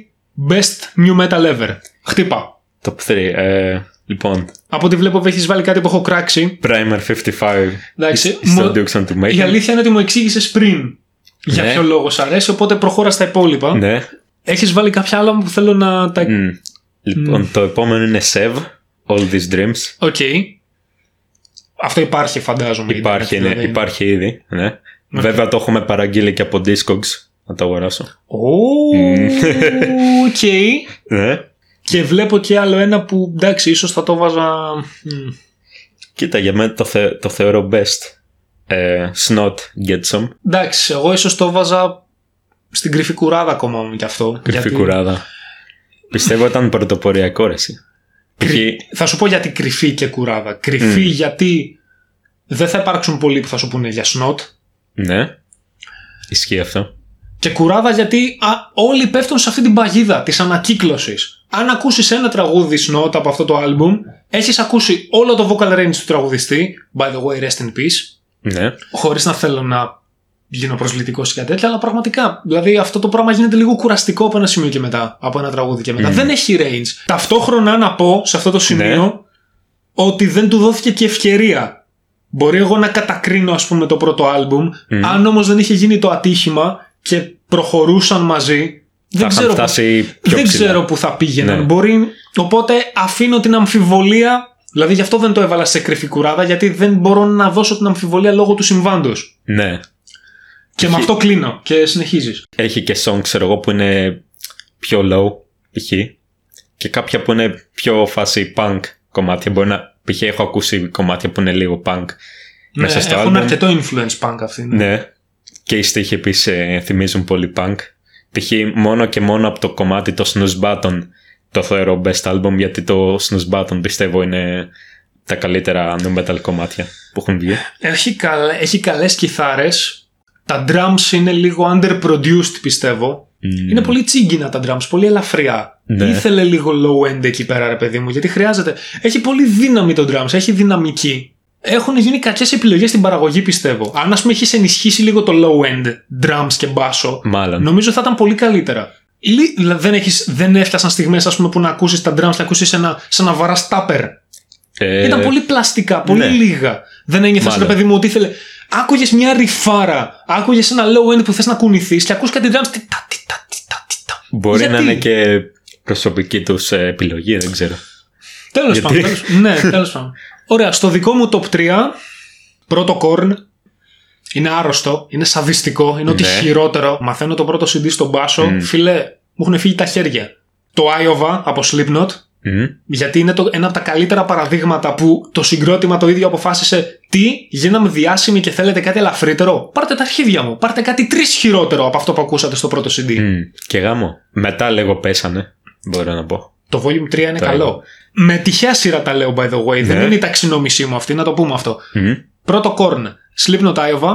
best new metal ever. Χτύπα. Top 3. Ε, λοιπόν, Από ό,τι βλέπω έχεις βάλει κάτι που έχω κράξει. Primer 55. Εντάξει, Στο μου- Dukes on to Make. Η αλήθεια είναι ότι μου εξήγησες πριν για Ναι. ποιο λόγο σ' αρέσει, οπότε προχώρα στα υπόλοιπα. Ναι. Έχεις βάλει κάποια άλλα που θέλω να τα. Μ. Λοιπόν, το επόμενο είναι Sev. All These Dreams. Οκ. Αυτό υπάρχει, φαντάζομαι. Υπάρχει, ίντερνετ, ναι, δηλαδή. υπάρχει ήδη. Ναι. Βέβαια το έχουμε παραγγείλει και από Discogs. Να το αγοράσω. Ω, Οκ. Ναι. Και βλέπω και άλλο ένα που εντάξει, ίσως θα το βάζα. μ, Κοίτα, για μένα το, θε- το θεωρώ best. Ε, Snot Get Some. Εντάξει, εγώ ίσως το βάζα στην κρυφή κουράδα ακόμα μου κι αυτό. Κρυφή γιατί- κουράδα. Πιστεύω ήταν πρωτοποριακό ρε εσύ. Π.χ. Θα σου πω γιατί κρυφή και κουράδα. Κρυφή γιατί δεν θα υπάρξουν πολλοί που θα σου πούνε για Snot. Ναι. Ισχύει αυτό. Και κουράδα γιατί α, όλοι πέφτουν σε αυτή την παγίδα της ανακύκλωσης. Αν ακούσεις ένα τραγούδι σνότ από αυτό το άλμπουμ, έχεις ακούσει όλο το vocal range του τραγουδιστή, by the way, rest in peace, Ναι. χωρίς να θέλω να γίνω προσβλητικός ή κάτι τέτοιο, αλλά πραγματικά, δηλαδή αυτό το πράγμα γίνεται λίγο κουραστικό από ένα σημείο και μετά, από ένα τραγούδι και μετά. Δεν έχει range. Ταυτόχρονα να πω σε αυτό το σημείο Ναι. ότι δεν του δόθηκε και ευκαιρία. Μπορεί εγώ να κατακρίνω ας πούμε το πρώτο άλμπουμ, αν όμως δεν είχε γίνει το ατύχημα και προχωρούσαν μαζί, δεν θα ξέρω, είχαν φτάσει πιο δεν ψηλά. ξέρω που θα πήγαιναν. Ναι. Μπορεί, οπότε αφήνω την αμφιβολία, δηλαδή γι' αυτό δεν το έβαλα σε κρυφή κουράδα, γιατί δεν μπορώ να δώσω την αμφιβολία λόγω του συμβάντος. Ναι. Και με αυτό κλείνω και συνεχίζεις. Έχει και song, ξέρω εγώ, που είναι πιο low, π.χ. Και κάποια που είναι πιο φάση punk κομμάτια. Μπορεί να. π.χ. έχω ακούσει κομμάτια που είναι λίγο punk. μέσα στο Ναι, έχουν album. αρκετό influence punk αυτή. Ναι. Ναι. Και οι στίχοι επίσης θυμίζουν πολύ punk. Π.χ. μόνο και μόνο από το κομμάτι το snooze button το θεωρώ best album γιατί το Snooze Button πιστεύω είναι τα καλύτερα nu metal κομμάτια που έχουν βγει. Έχει, καλέ, έχει καλές κιθάρες. Τα drums είναι λίγο underproduced πιστεύω. Είναι πολύ τσίγκινα τα drums, πολύ ελαφριά. Ναι. Ήθελε λίγο low end εκεί πέρα, ρε παιδί μου, γιατί χρειάζεται. Έχει πολύ δύναμη το drums, έχει δυναμική. Έχουν γίνει κακές επιλογές στην παραγωγή, πιστεύω. Αν, ας πούμε, έχεις ενισχύσει λίγο το low end drums και μπάσο, Μάλλον. νομίζω θα ήταν πολύ καλύτερα. Λι- δηλαδή, δεν, έχεις, δεν έφτασαν στιγμές, ας πούμε, που να ακούσεις τα drums, να ακούσεις ένα, σαν να βαρά τάπερ. Ε, Ήταν πολύ πλαστικά, πολύ ναι. λίγα. Δεν ένιωθες, ρε Μάλλον. παιδί μου, ότι ήθελε. Άκουγες μια ρηφάρα, άκουγες ένα low end που θες να κουνηθείς και ακούς κάτι drums. Τι τα, τι τα, τι τα, τι τα. Μπορεί Γιατί; να είναι και προσωπική τους επιλογή, δεν ξέρω. Τέλος Γιατί; πάντων. τέλος- ναι, τέλος πάντων. Ωραία, στο δικό μου top 3, πρώτο corn. Είναι άρρωστο, είναι σαδιστικό, είναι ό,τι Ναι. χειρότερο. Μαθαίνω το πρώτο CD στον μπάσο. Φίλε, μου έχουν φύγει τα χέρια. Το Iowa από Slipknot, Μμ. γιατί είναι το, ένα από τα καλύτερα παραδείγματα που το συγκρότημα το ίδιο αποφάσισε τι, γίναμε διάσημοι και θέλετε κάτι ελαφρύτερο. Πάρτε τα αρχίδια μου. Πάρτε κάτι τρεις χειρότερο από αυτό που ακούσατε στο πρώτο CD. Μμ. Και γάμο. Μετά λίγο πέσανε, μπορώ να πω. Το Volume 3 είναι Το καλό. Με τυχαία σειρά τα λέω, by the way. Δεν Ναι. είναι η ταξινόμησή μου αυτή, να το πούμε αυτό. Μμ. Πρώτο Korn, Slipknot Iowa.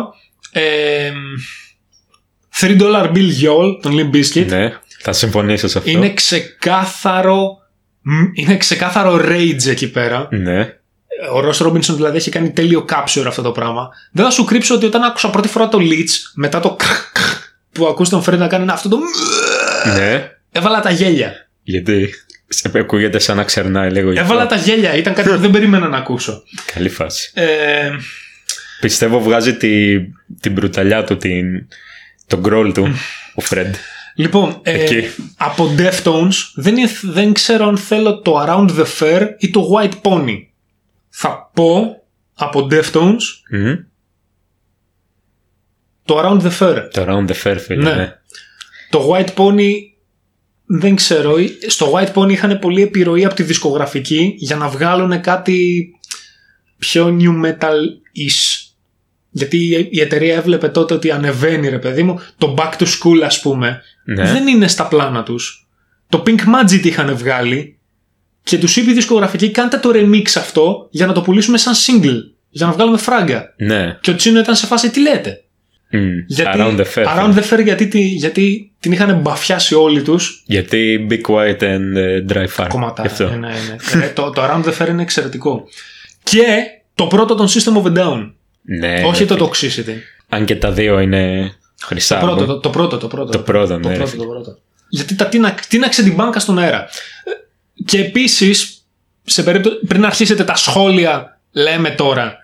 Ε, 3 Dollar Bill Yol, τον Limp Bizkit. Ναι, θα συμφωνήσω σε αυτό. Είναι ξεκάθαρο. Μ, Είναι ξεκάθαρο rage εκεί πέρα. Ναι. Ο Ross Robinson δηλαδή έχει κάνει τέλειο capture αυτό το πράγμα. Δεν θα σου κρύψω ότι όταν άκουσα πρώτη φορά το Leech, μετά το κρ- κρ- που ακούς τον Fred να κάνει αυτό το. Ναι. Έβαλα τα γέλια. Γιατί; Σε ακούγεται σαν να ξερνάει λίγο. γι' αυτό. Έβαλα τα γέλια. Ήταν κάτι που δεν περίμενα να ακούσω. Καλή φάση. Ε, Πιστεύω βγάζει τη, την μπρουταλιά του, την, τον γκρόλ του, ο Φρεντ. Λοιπόν, ε, Εκεί. από Deftones δεν, είναι- δεν ξέρω αν θέλω το Around the Fair ή το White Pony. Θα πω από Deftones Μμ. το Around the Fair. Το Round the Fair, φίλε. Ναι. Ναι. Το White Pony δεν ξέρω. Στο White Pony είχαν πολύ επιρροή από τη δισκογραφική για να βγάλουν κάτι πιο new metal-ish. Γιατί η- η εταιρεία έβλεπε τότε ότι ανεβαίνει ρε παιδί μου. Το Back to School ας πούμε Ναι. δεν είναι στα πλάνα τους. Το Pink Magic είχαν βγάλει και τους είπε η δισκογραφική κάντε το remix αυτό για να το πουλήσουμε σαν single. Για να βγάλουμε φράγκα. ναι. Και ο Τσίνο ήταν σε φάση τι λέτε; Μμ. Γιατί, Around the Fair. Around the Fair γιατί, τη- γιατί την είχαν μπαφιάσει όλοι τους Γιατί Be Quiet and ε, Dry Fire. κομμάτα. Γι' αυτό. Ναι, ναι, ναι. Ε, το, το Around the Fair είναι εξαιρετικό. Και το πρώτο των System of a Down. Ναι, όχι ναι, το φίλε. Toxicity. Αν και τα δύο είναι χρυσά. Το πρώτο, album. το, το πρώτο, το πρώτο. Το πρώτο, ναι, Το ρε πρώτο, φίλε. το πρώτο. Γιατί τα τίνα- τίναξε την μπάνκα στον αέρα. Ε, Και επίσης, σε περίπτωση, πριν αρχίσετε τα σχόλια, λέμε τώρα,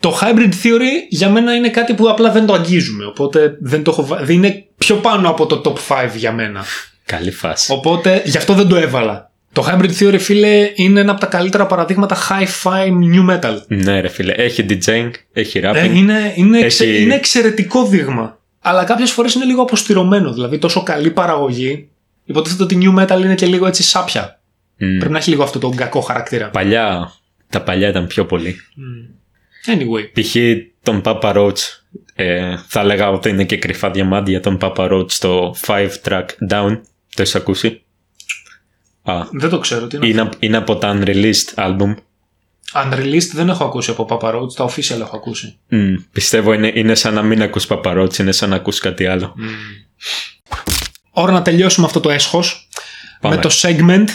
το hybrid theory για μένα είναι κάτι που απλά δεν το αγγίζουμε. Οπότε δεν το έχω, βα- δεν είναι πιο πάνω από το top 5 για μένα. Καλή φάση. Οπότε γι' αυτό δεν το έβαλα. Το hybrid theory, φίλε, είναι ένα από τα καλύτερα παραδείγματα hi-fi new metal. Ναι, ρε φίλε. Έχει DJing, έχει rapping. Ε, είναι, είναι, εξε- Έχει- είναι εξαιρετικό δείγμα. Αλλά κάποιες φορές είναι λίγο αποστηρωμένο. Δηλαδή, τόσο καλή παραγωγή. Υποτίθεται ότι new metal είναι και λίγο έτσι σάπια. Μμ. Πρέπει να έχει λίγο αυτό το κακό χαρακτήρα. Παλιά, τα παλιά ήταν πιο πολύ. Anyway. Π.χ. τον Papa Roach. Ε, θα έλεγα ότι είναι και κρυφά διαμάντια τον Papa Roach στο 5 track down. Το έχεις ακούσει; Α, Δεν το ξέρω. Τι είναι. είναι, είναι από τα unreleased album. Unreleased δεν έχω ακούσει από Papa Roach. Τα official έχω ακούσει. Μμ, πιστεύω είναι, είναι σαν να μην ακούς Papa Roach, είναι σαν να ακούς κάτι άλλο. Ώρα να τελειώσουμε αυτό το έσχος Πάμε. με το segment.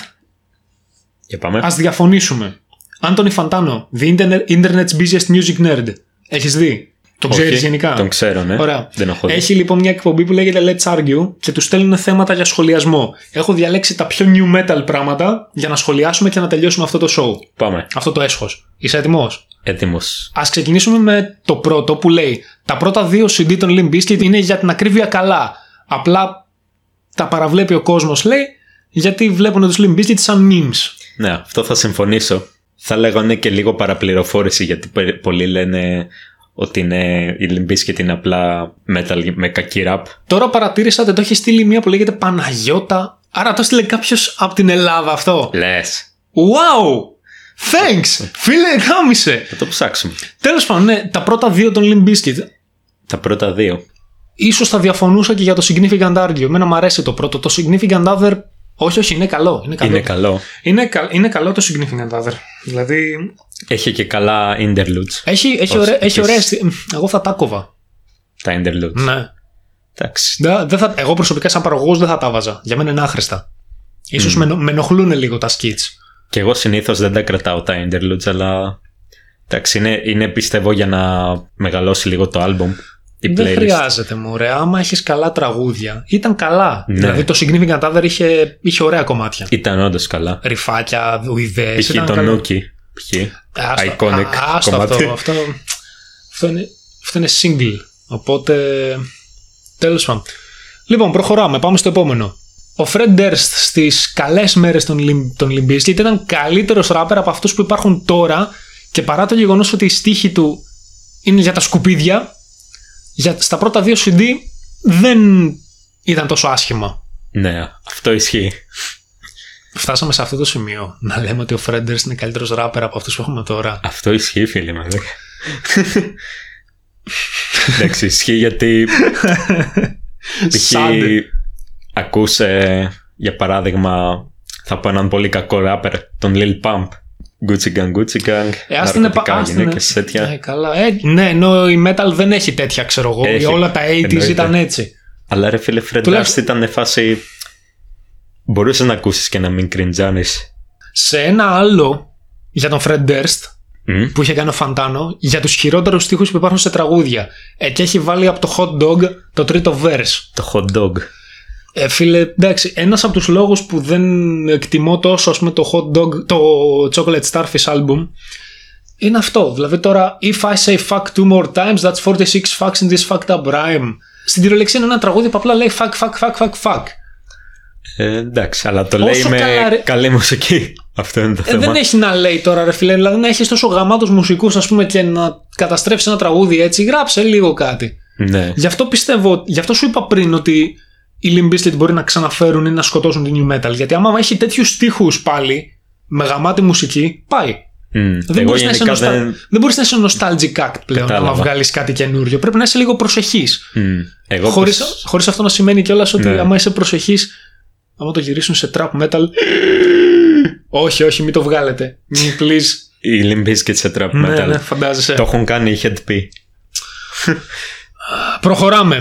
Για πάμε. Ας διαφωνήσουμε. Άντωνι Φαντάνο, The Internet, Internet's Busiest Music Nerd. Έχεις δει; Τον Όχι, ξέρεις γενικά. Τον ξέρω, ναι. Ωραία. Δεν έχω δει. Έχει λοιπόν μια εκπομπή που λέγεται Let's Argue και τους στέλνουν θέματα για σχολιασμό. Έχω διαλέξει τα πιο new metal πράγματα για να σχολιάσουμε και να τελειώσουμε αυτό το show. Πάμε. Αυτό το έσχος. Είσαι έτοιμος; Έτοιμος. Α ξεκινήσουμε με το πρώτο που λέει Τα πρώτα δύο CD των Limp Bizkit είναι για την ακρίβεια καλά. Απλά τα παραβλέπει ο κόσμος, λέει, γιατί βλέπουν τους Limp Bizkit σαν memes. Ναι, αυτό θα συμφωνήσω. Θα λέγω είναι και λίγο παραπληροφόρηση γιατί πε- πολλοί λένε ότι είναι, η Limbiskit είναι απλά metal με κακή rap. Τώρα παρατήρησα ότι το έχει στείλει μία που λέγεται Παναγιώτα. Άρα το στείλε κάποιος από την Ελλάδα αυτό. Λες. Wow! Thanks! Φίλε, γάμισε! Θα το ψάξουμε. Τέλος πάντων, ναι, τα πρώτα δύο των Limp Bizkit. Τα πρώτα δύο. Ίσως θα διαφωνούσα και για το Significant Argue. Εμένα μου αρέσει το πρώτο. Το Significant Other Όχι, όχι, είναι καλό. Είναι καλό, Είναι καλό. Είναι, κα- είναι καλό το Significant Other. Δηλαδή, Έχει και καλά interludes. έχει, έχει, Ως ωραία, έχει επίσης. ωραία αισθη- Εγώ θα τα κόβα. Τα interludes. Ναι. Εντάξει. Δεν, δεν θα, εγώ προσωπικά, σαν παραγωγός, δεν θα τα βάζα. Για μένα είναι άχρηστα. Ίσως με, ενο- με ενοχλούν λίγο τα skits. Και εγώ συνήθως δεν τα κρατάω τα interludes, αλλά. Εντάξει, είναι, είναι πιστεύω για να μεγαλώσει λίγο το album. Η Δεν playlist. χρειάζεται, μωρέ. Άμα έχεις καλά τραγούδια. Ήταν καλά. Ναι. Δηλαδή το Significant Other είχε, είχε ωραία κομμάτια. Ήταν όντως καλά. Ρηφάκια, ιδέες. Π.χ. το Nookie. Π.χ. Iconic άστο κομμάτι. αυτό, αυτό, αυτό, είναι, αυτό είναι single. Οπότε. Τέλος πάντων. Λοιπόν, προχωράμε. Πάμε στο επόμενο. Ο Fred Durst στις καλές μέρες των, Lim- των Limp Bizkit ήταν καλύτερος ράπερ από αυτούς που υπάρχουν τώρα και παρά το γεγονός ότι η στίχη του είναι για τα σκουπίδια, για, στα πρώτα δύο CD δεν ήταν τόσο άσχημα. Ναι, αυτό ισχύει. Φτάσαμε σε αυτό το σημείο να λέμε ότι ο Fred Durst είναι καλύτερος ράπερ από αυτούς που έχουμε τώρα. Αυτό ισχύει, φίλοι μου. Εντάξει, ισχύει γιατί. π.χ. Sad. ακούς ε, για παράδειγμα θα πω έναν πολύ κακό ράπερ τον Lil Pump Gucci Gang, Gucci Gang Ε, ας την επα- ναρκωτικά, ας την- γυναίκες, τέτοια Ε, καλά. Ε, ναι, ενώ η metal δεν έχει τέτοια, ξέρω εγώ. Έχει. Όλα τα 80s Εννοείται. ήταν έτσι. αλλά ρε φίλε Fred Τουλάχιστον- Durst ήταν φάση μπορούσες να ακούσεις και να μην κριντζάνεις Σε ένα άλλο για τον Fred Durst Μμ, που είχε κάνει ο Φαντάνο για τους χειρότερους στίχους που υπάρχουν σε τραγούδια. Ε, και έχει βάλει από το Hot Dog το τρίτο verse. το hot dog Ε, φίλε, εντάξει, ένας από τους λόγους που δεν εκτιμώ τόσο ας πούμε, το Hot Dog, το Chocolate Starfish album είναι αυτό. Δηλαδή τώρα, if I say fuck two more times, that's 46 fucks in this fucked up rhyme. Στην κυριολεξία είναι ένα τραγούδι που απλά λέει fuck, fuck, fuck, fuck, fuck. ε, εντάξει αλλά το Όσο λέει με καλά, ρε- καλή μουσική αυτό είναι το Ε, θέμα δεν έχει να λέει τώρα, ρε φίλε. Δηλαδή να έχεις τόσο γαμάτους μουσικούς, ας πούμε, και να καταστρέψεις ένα τραγούδι έτσι. Γράψε λίγο κάτι. ναι Γι' αυτό πιστεύω, γι' αυτό σου είπα πριν ότι οι Limp Bizkit μπορεί να ξαναφέρουν ή να σκοτώσουν την New Metal. Γιατί άμα έχει τέτοιους στίχους πάλι, με γαμάτη μουσική, πάει. Μμ, Δεν εγώ μπορείς να, είσαι γενικά νοστα... δεν δεν μπορείς να είσαι nostalgic act πλέον, Κατάλαβα. άμα βγάλεις κάτι καινούριο. Πρέπει να είσαι λίγο προσεχής. Μμ, εγώ Χωρίς, πως- χωρίς αυτό να σημαίνει κιόλας ότι Ναι. άμα είσαι προσεχής, άμα το γυρίσουν σε trap metal. όχι, όχι, μην το βγάλετε. Μην, please. οι Limp Bizkit σε trap ναι, metal ναι, φαντάζεσαι. το έχουν κάνει η Head P Προχωράμε.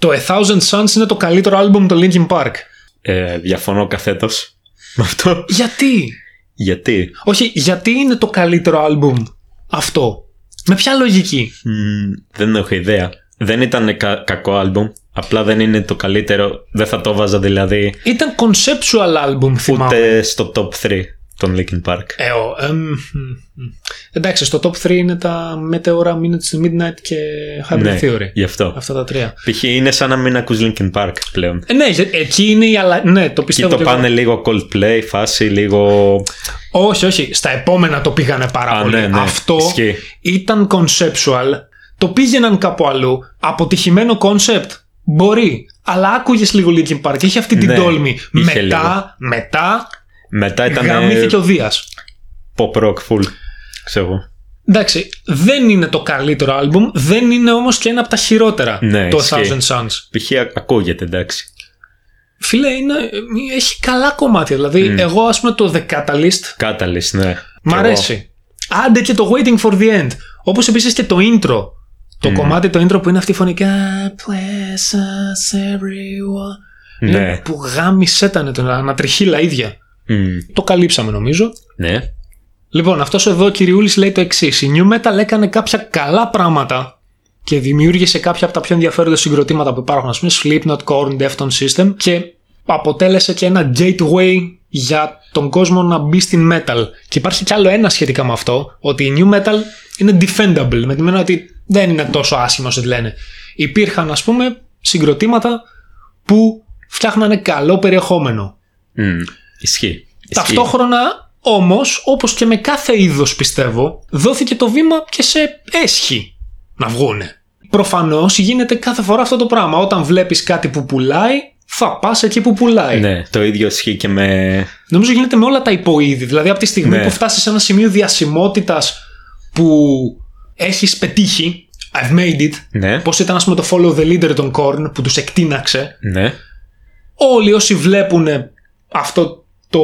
Το A Thousand Suns είναι το καλύτερο άλμπουμ του Linkin Park. ε, διαφωνώ καθέτος με αυτό Γιατί; γιατί; Όχι, γιατί είναι το καλύτερο άλμπουμ αυτό; Με ποια λογική; Μμ, δεν έχω ιδέα. Δεν ήταν κα- κακό άλμπουμ. Απλά δεν είναι το καλύτερο. Δεν θα το βάζα δηλαδή Ήταν conceptual album, θυμάμαι. ούτε στο top 3 των Linkin Park. Ε, ο, εμ, μ, μ. εντάξει, στο top 3 είναι τα Meteora, Minutes to Midnight και Hybrid ναι, Theory. γι' αυτό. Αυτά τα τρία. Π.χ. είναι σαν να μην ακούς Linkin Park πλέον. Ε, ναι, γε- εκεί είναι η αλλα... Ναι, το Εκεί πιστεύω. το και εγώ. πάνε λίγο Coldplay, φάση λίγο... Όχι, όχι. Στα επόμενα το πήγανε πάρα Α, πολύ. ναι, ναι. Αυτό Ισχύει. ήταν conceptual. Το πήγαιναν κάπου αλλού. Αποτυχημένο concept. Μπορεί. Αλλά άκουγες λίγο Linkin Park. Είχε αυτή την Ναι, τόλμη. είχε Μετά, μετά Μετά ήταν γαμήθηκε ο Δίας. pop rock full. Ξέρω εγώ. Εντάξει, δεν είναι το καλύτερο άλμπουμ, δεν είναι όμως και ένα από τα χειρότερα Ναι, το ισχύει. Thousand Suns. Π.χ. α- ακούγεται εντάξει. Φίλε, είναι, έχει καλά κομμάτια. Δηλαδή, εγώ ας πούμε το The Catalyst Catalyst, ναι. μ' Κι εγώ. αρέσει. Άντε και το Waiting for the End. Όπως επίσης και το intro. Το κομμάτι το intro που είναι αυτή η φωνή. God bless us everyone. Ναι. Είναι Που γάμισε ήταν το ανατριχίλα ίδια. Μμ, Το καλύψαμε νομίζω. Ναι. Λοιπόν, αυτός εδώ ο Κυριούλης λέει το εξής. Η New Metal έκανε κάποια καλά πράγματα και δημιούργησε κάποια από τα πιο ενδιαφέροντα συγκροτήματα που υπάρχουν, ας πούμε, Slipknot, Korn, Defton System και αποτέλεσε και ένα gateway για τον κόσμο να μπει στην metal. Και υπάρχει κι άλλο ένα σχετικά με αυτό, ότι η new metal είναι defendable, με τη μένα ότι δεν είναι τόσο άσχημα όσο τη λένε. Υπήρχαν, ας πούμε, συγκροτήματα που φτιάχνανε καλό περιεχόμενο. Μμ, Ισχύει. Ισχύει. Ταυτόχρονα όμως, όπως και με κάθε είδος πιστεύω, δόθηκε το βήμα και σε έσχη να βγούνε. Προφανώς γίνεται κάθε φορά αυτό το πράγμα. Όταν βλέπεις κάτι που πουλάει, θα πας εκεί που πουλάει. Ναι, το ίδιο ισχύει και με. Νομίζω γίνεται με όλα τα υποείδη. Δηλαδή από τη στιγμή Ναι. που φτάσεις σε ένα σημείο διασημότητας που έχεις πετύχει, I've made it, Ναι, πώς ήταν ας πούμε το follow the leader των Korn που τους εκτείναξε, ναι. όλοι όσοι βλέπουν αυτό, το,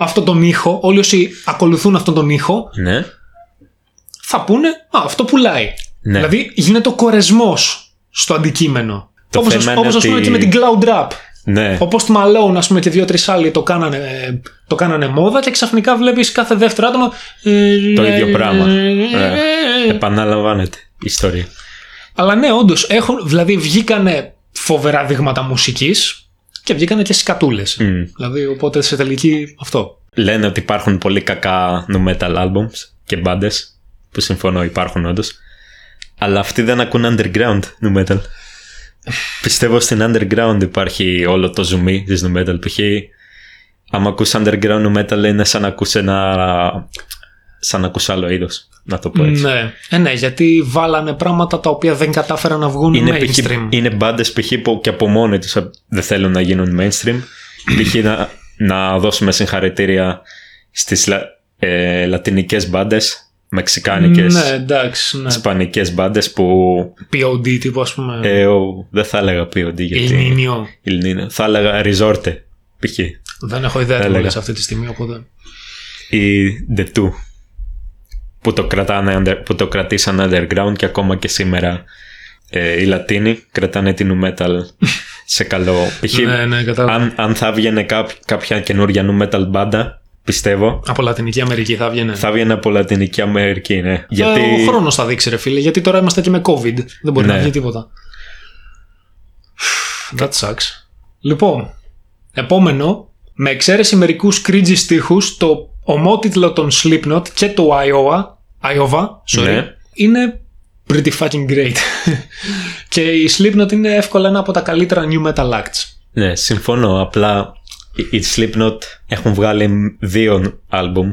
αυτό τον ήχο, όλοι όσοι ακολουθούν αυτόν τον ήχο, Ναι. θα πούνε Α, αυτό πουλάει. Ναι. Δηλαδή γίνεται ο κορεσμός στο αντικείμενο. Το Όπως, θέμα ας, είναι όπως ας πούμε ότι- και με την Cloud Rap. Ναι. Ο Post Malone, ας πούμε, και δύο-τρεις άλλοι το κάνανε, το κάνανε μόδα και ξαφνικά βλέπεις κάθε δεύτερο άτομο. ε, Το ίδιο πράγμα. ε, Ναι. ε, Επαναλαμβάνεται η ιστορία. Αλλά ναι, όντως έχουν. Δηλαδή βγήκανε φοβερά δείγματα μουσικής και βγήκανε και σκατούλες. Μμ. Δηλαδή, οπότε σε τελική αυτό. Λένε ότι υπάρχουν πολύ κακά nu metal albums και μπάντες. Που συμφωνώ, υπάρχουν όντως. Αλλά αυτοί δεν ακούν underground nu metal. Πιστεύω στην underground υπάρχει όλο το ζουμί της nu metal. Π.χ. άμα ακούς underground nu metal είναι σαν να ακούς ένα. Σαν να ακούς άλλο είδος. Να το πω έτσι. Ναι. Ε, ναι, γιατί βάλανε πράγματα τα οποία δεν κατάφεραν να βγουν Είναι, π.χ. mainstream. είναι μπάντες π.χ. που και από μόνοι τους δεν θέλουν να γίνουν mainstream. π.χ. να, να δώσουμε συγχαρητήρια στις λα, ε, λατινικές μπάντες, μεξικάνικες, Ναι, εντάξει. Ναι. ισπανικές μπάντες που. POD τύπου, ας πούμε. Ε, ο, δεν θα έλεγα POD γιατί. Ελληνίνιο. Ελληνίνο. Θα έλεγα Resorte π.χ. Δεν έχω ιδέα τι Έλεγα. μου λες αυτή τη στιγμή, οπότε. ή The Two που το, κρατάνε, under- που το κρατήσαν underground και ακόμα και σήμερα ε, οι Λατίνοι κρατάνε την nu metal σε καλό π.χ. Ναι, ναι, κατάλαβα. αν, αν θα βγαινε κάπ- κάποια καινούργια nu metal μπάντα πιστεύω Από Λατινική Αμερική θα βγαίνει. θα βγαινε από Λατινική Αμερική ναι. γιατί Ε, ο χρόνος θα δείξει, ρε φίλε, γιατί τώρα είμαστε και με COVID. Δεν μπορεί Ναι. να βγει τίποτα. That sucks. Λοιπόν, επόμενο, με εξαίρεση μερικούς cringy στίχους, το ομότιτλο των Slipknot και το Iowa, Iowa sorry, Ναι. είναι pretty fucking great. και η Slipknot είναι εύκολα ένα από τα καλύτερα new metal acts. ναι συμφωνώ απλά οι- οι Slipknot έχουν βγάλει δύο άλμπουμ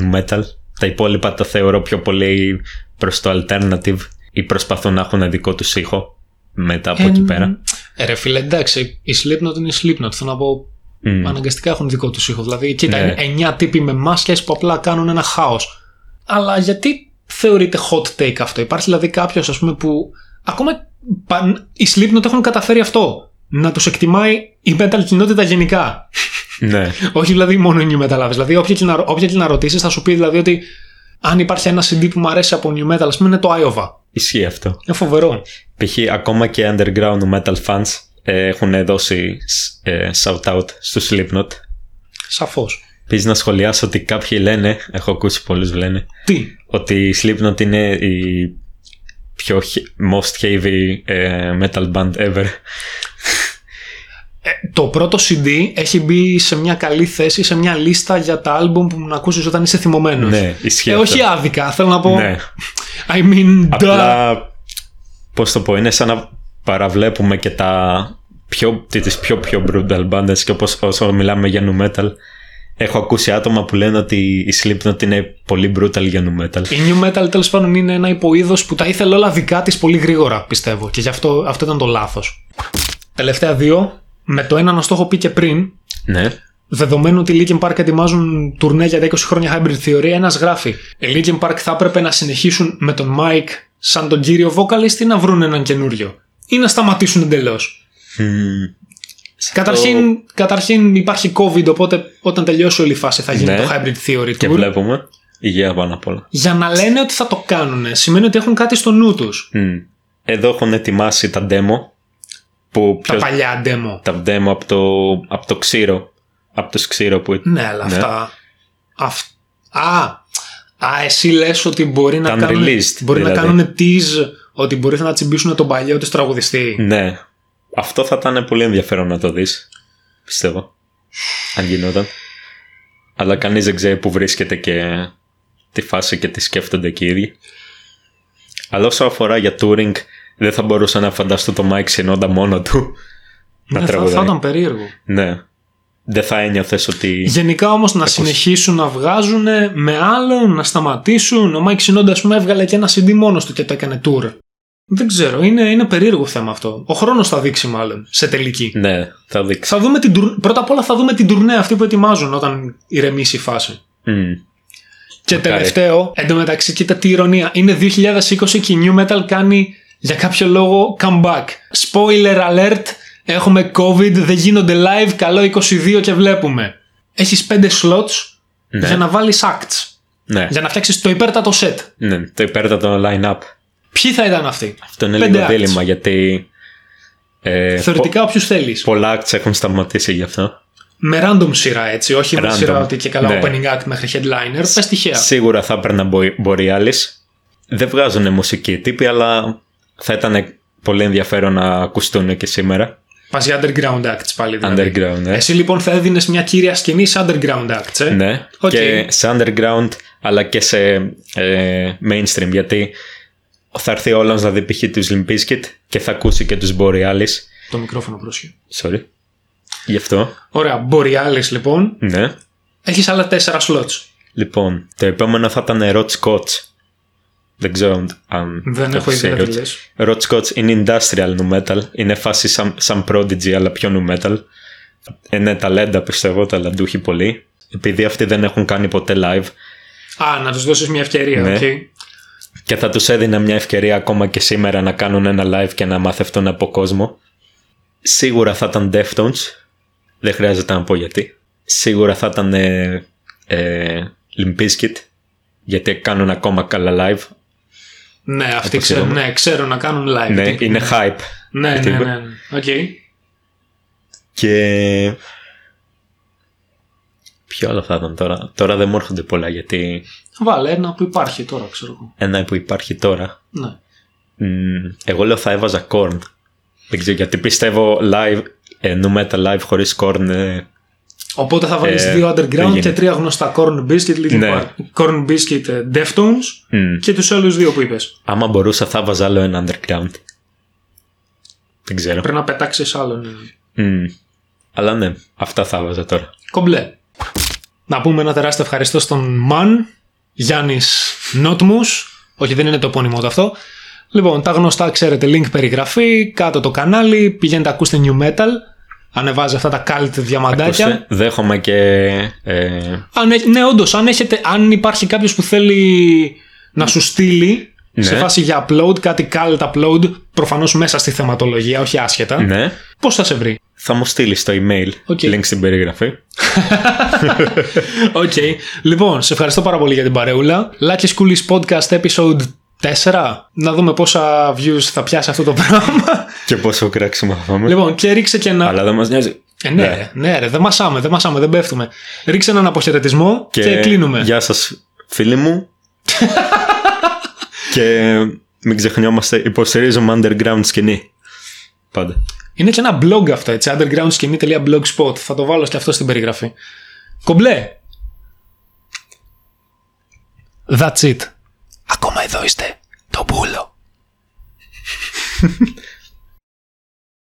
nu metal τα υπόλοιπα τα θεωρώ πιο πολύ προς το alternative ή προσπαθούν να έχουν δικό τους ήχο μετά από εκεί πέρα Ε, ρε φίλε, εντάξει, η Slipknot είναι η Slipknot. Θέλω να πω, Μμ. αναγκαστικά έχουν δικό τους ήχο. Δηλαδή, κοίτα, Ναι. είναι 9 τύποι με μάσκες που απλά κάνουν ένα χάος. Αλλά γιατί θεωρείται hot take αυτό; Υπάρχει δηλαδή κάποιος, ας πούμε, που ακόμα παν- οι Slipknot έχουν καταφέρει αυτό. Να τους εκτιμάει η metal κοινότητα γενικά. ναι Όχι δηλαδή μόνο οι new metal lovers. Δηλαδή, όποια και να, όποια και να ρωτήσεις, θα σου πει δηλαδή ότι αν υπάρχει ένα CD που μου αρέσει από new metal, ας πούμε, είναι το Iowa. ισχύει αυτό Είναι φοβερό. π.χ. ακόμα και underground metal fans ε, έχουν δώσει ε, shout out στους Slipknot Σαφώς. Επίση να σχολιάσω ότι κάποιοι λένε, έχω ακούσει πολλούς που λένε, Τι; ότι η Slipknot είναι η πιο he- most heavy ε, metal band ever. Ε, το πρώτο CD έχει μπει σε μια καλή θέση σε μια λίστα για τα άλμπουμ που να ακούσεις όταν είσαι θυμωμένος. ναι, ισχύει Ε, αυτό. όχι άδικα, θέλω να πω. Ναι. I mean, duh. Απλά, πώς το πω, είναι σαν να παραβλέπουμε και τα πιο, τις πιο πιο brutal bands και όπως όσο μιλάμε για nu metal έχω ακούσει άτομα που λένε ότι η Slipknot είναι πολύ brutal για nu metal. Η New Metal τέλος πάντων είναι ένα υποείδος που τα ήθελε όλα δικά της πολύ γρήγορα, πιστεύω. Και γι' αυτό, αυτό ήταν το λάθος. Τελευταία δύο, με το ένα να στο έχω πει και πριν, Ναι, δεδομένου ότι οι Linkin Park ετοιμάζουν τουρνέ για τα 20 χρόνια hybrid theory, ένας γράφει. Οι Linkin Park θα έπρεπε να συνεχίσουν με τον Mike σαν τον κύριο vocalist ή να βρουν έναν καινούριο. Ή να σταματήσουν εντελώς. Καταρχήν, καταρχήν υπάρχει COVID, οπότε όταν τελειώσει όλη η φάση θα γίνει Ναι. το hybrid theory και tour. βλέπουμε υγεία πάνω απ' όλα. Για να λένε ότι θα το κάνουν, σημαίνει ότι έχουν κάτι στο νου τους. Μμ. Εδώ έχουν ετοιμάσει τα demo που Τα ποιος- παλιά demo. τα demo από το, από το ξύρο από το ξύρο που Ναι, αλλά Ναι. αυτά. αυ- Α, α, εσύ λες ότι μπορεί να Ήταν κάνουν, released, μπορεί να δηλαδή. κάνουν tease ότι μπορεί να τσιμπήσουν τον παλιό του τραγουδιστή. ναι αυτό θα ήταν πολύ ενδιαφέρον να το δεις πιστεύω αν γινόταν αλλά κανείς δεν ξέρει που βρίσκεται και τη φάση και τι σκέφτονται και οι ίδιοι αλλά όσο αφορά για touring δεν θα μπορούσα να φανταστώ το Mike Shinoda μόνο του να Ναι, θα, τραγουδάει θα ήταν περίεργο. ναι δεν θα ένιωθες ότι Γενικά όμως να συνεχίσουν να βγάζουν με άλλον, να σταματήσουν. Ο Mike Shinoda ας πούμε έβγαλε και ένα CD μόνος του και το έκανε tour. Δεν ξέρω, είναι, είναι περίεργο θέμα αυτό. Ο χρόνος θα δείξει μάλλον, σε τελική. ναι θα δείξει Θα δούμε την, τουρ- πρώτα απ' όλα θα δούμε την τουρνέ αυτή που ετοιμάζουν όταν ηρεμήσει η φάση. Μμ. Και Μακάρι. τελευταίο, εντωμεταξύ, κοίτα τι ηρωνία. Είναι 2020 και η New Metal κάνει για κάποιο λόγο comeback. Spoiler alert, έχουμε COVID, δεν γίνονται live, καλό 22 και βλέπουμε. έχεις πέντε slots Ναι. για να βάλεις acts. Ναι, Για να φτιάξεις το υπέρτατο set. ναι, το υπέρτατο line-up. Ποιοι θα ήταν αυτοί; Αυτό είναι Πέντε λίγο acts. δίλημα γιατί. Ε, Θεωρητικά, όποιους θέλεις. πο- πολλά acts έχουν σταματήσει γι' αυτό. Με random σειρά έτσι. Όχι με Random. σειρά ότι και καλά Ναι. opening act μέχρι headliner. Πες τυχαία. Σίγουρα θα έπαιρνα Bo- Borealis. Δεν βγάζουν μουσική οι τύποι, αλλά θα ήταν πολύ ενδιαφέρον να ακουστούν και σήμερα. Πας για underground acts πάλι δηλαδή. Underground, ε. Εσύ λοιπόν θα έδινες μια κύρια σκηνή σε underground acts, ε; Ναι, Οκ. και σε underground αλλά και σε ε, mainstream γιατί θα έρθει ο άλλος να δει π.χ. τους Limp Bizkit και θα ακούσει και τους Borealis. Το μικρόφωνο πρόσχε. Sorry. Γι' αυτό. Ωραία, Borealis λοιπόν. Ναι. Έχεις άλλα τέσσερα slots. Λοιπόν, το επόμενο θα ήταν Rod Scotch. Δεν ξέρω αν Δεν το έχω έχεις ιδέα τι ακούσει. λες. Rod Scotch είναι industrial nu metal. Είναι φάση σαν, σαν Prodigy αλλά πιο nu metal. Είναι ταλέντα πιστεύω, ταλαντούχοι πολύ. Επειδή αυτοί δεν έχουν κάνει ποτέ live Α, να τους δώσεις μια ευκαιρία, Ναι. οκ. Και θα τους έδινε μια ευκαιρία ακόμα και σήμερα να κάνουν ένα live και να μαθευτούν από κόσμο. Σίγουρα θα ήταν Deftones. Δεν χρειάζεται να πω γιατί. Σίγουρα θα ήταν ε, ε, Limp Bizkit, γιατί κάνουν ακόμα καλά live. Ναι, αυτοί Από ξέρουν, σίγουρα. ναι, ξέρουν να κάνουν live. Ναι, τύποι, είναι hype. Ναι, ναι, τύποι. ναι. ναι. Οκ. Και... Ποιο άλλο θα ήταν τώρα. Τώρα δεν μου έρχονται πολλά γιατί Βάλε ένα που υπάρχει τώρα, ξέρω εγώ. ένα που υπάρχει τώρα. Ναι. Μ, εγώ λέω θα έβαζα Korn. Δεν ξέρω γιατί πιστεύω live, ε, nu metal live χωρίς Korn ε, Οπότε θα βάλεις Ε, δύο δεν underground γίνεται. και τρία γνωστά Corn Biscuit, Linkin Ναι. Park. Corn Biscuit, ε, Deftones μ, και τους άλλους δύο που είπες. άμα μπορούσα θα έβαζα άλλο ένα underground. Δεν ξέρω. Πρέπει να πετάξεις άλλον. ναι. Μ, αλλά ναι, αυτά θα έβαζα τώρα. Κομπλέ. Να πούμε ένα τεράστιο ευχαριστώ στον Μαν, Γιάννης Νότμους. Όχι, δεν είναι το επώνυμό του αυτό. Λοιπόν, τα γνωστά ξέρετε, link περιγραφή, κάτω το κανάλι, πηγαίνετε ακούστε Nu Metal, ανεβάζει αυτά τα cult διαμαντάκια. Ακούστε, δέχομαι και ε, Αν, έ- ναι, όντως, αν, έχετε- αν υπάρχει κάποιος που θέλει να σου στείλει σε Ναι. φάση για upload, κάτι cult upload, προφανώς μέσα στη θεματολογία, όχι άσχετα, ναι, πώς θα σε βρει; Θα μου στείλεις το email. Οκ. Link στην περιγραφή. Οκ. Λοιπόν, σε ευχαριστώ πάρα πολύ για την παρεούλα. Lakis Koulis Podcast episode 4. Να δούμε πόσα views θα πιάσει αυτό το πράγμα. και πόσο κράξιμο θα φάμε. λοιπόν, και ρίξε και ένα. Αλλά δεν μας νοιάζει. Ε, ναι, ρε, ναι, ρε, δεν μασάμε, δεν μασάμε, δεν πέφτουμε. Ρίξε έναν αποχαιρετισμό και, κλείνουμε. Γεια σας φίλοι μου. και μην ξεχνιόμαστε, υποστηρίζουμε underground σκηνή. Πάντα. Είναι και ένα blog αυτό, έτσι. undergroundskini.blogspot. Θα το βάλω και αυτό στην περιγραφή. Κομπλέ. That's it. Ακόμα εδώ είστε. Το μπούλο.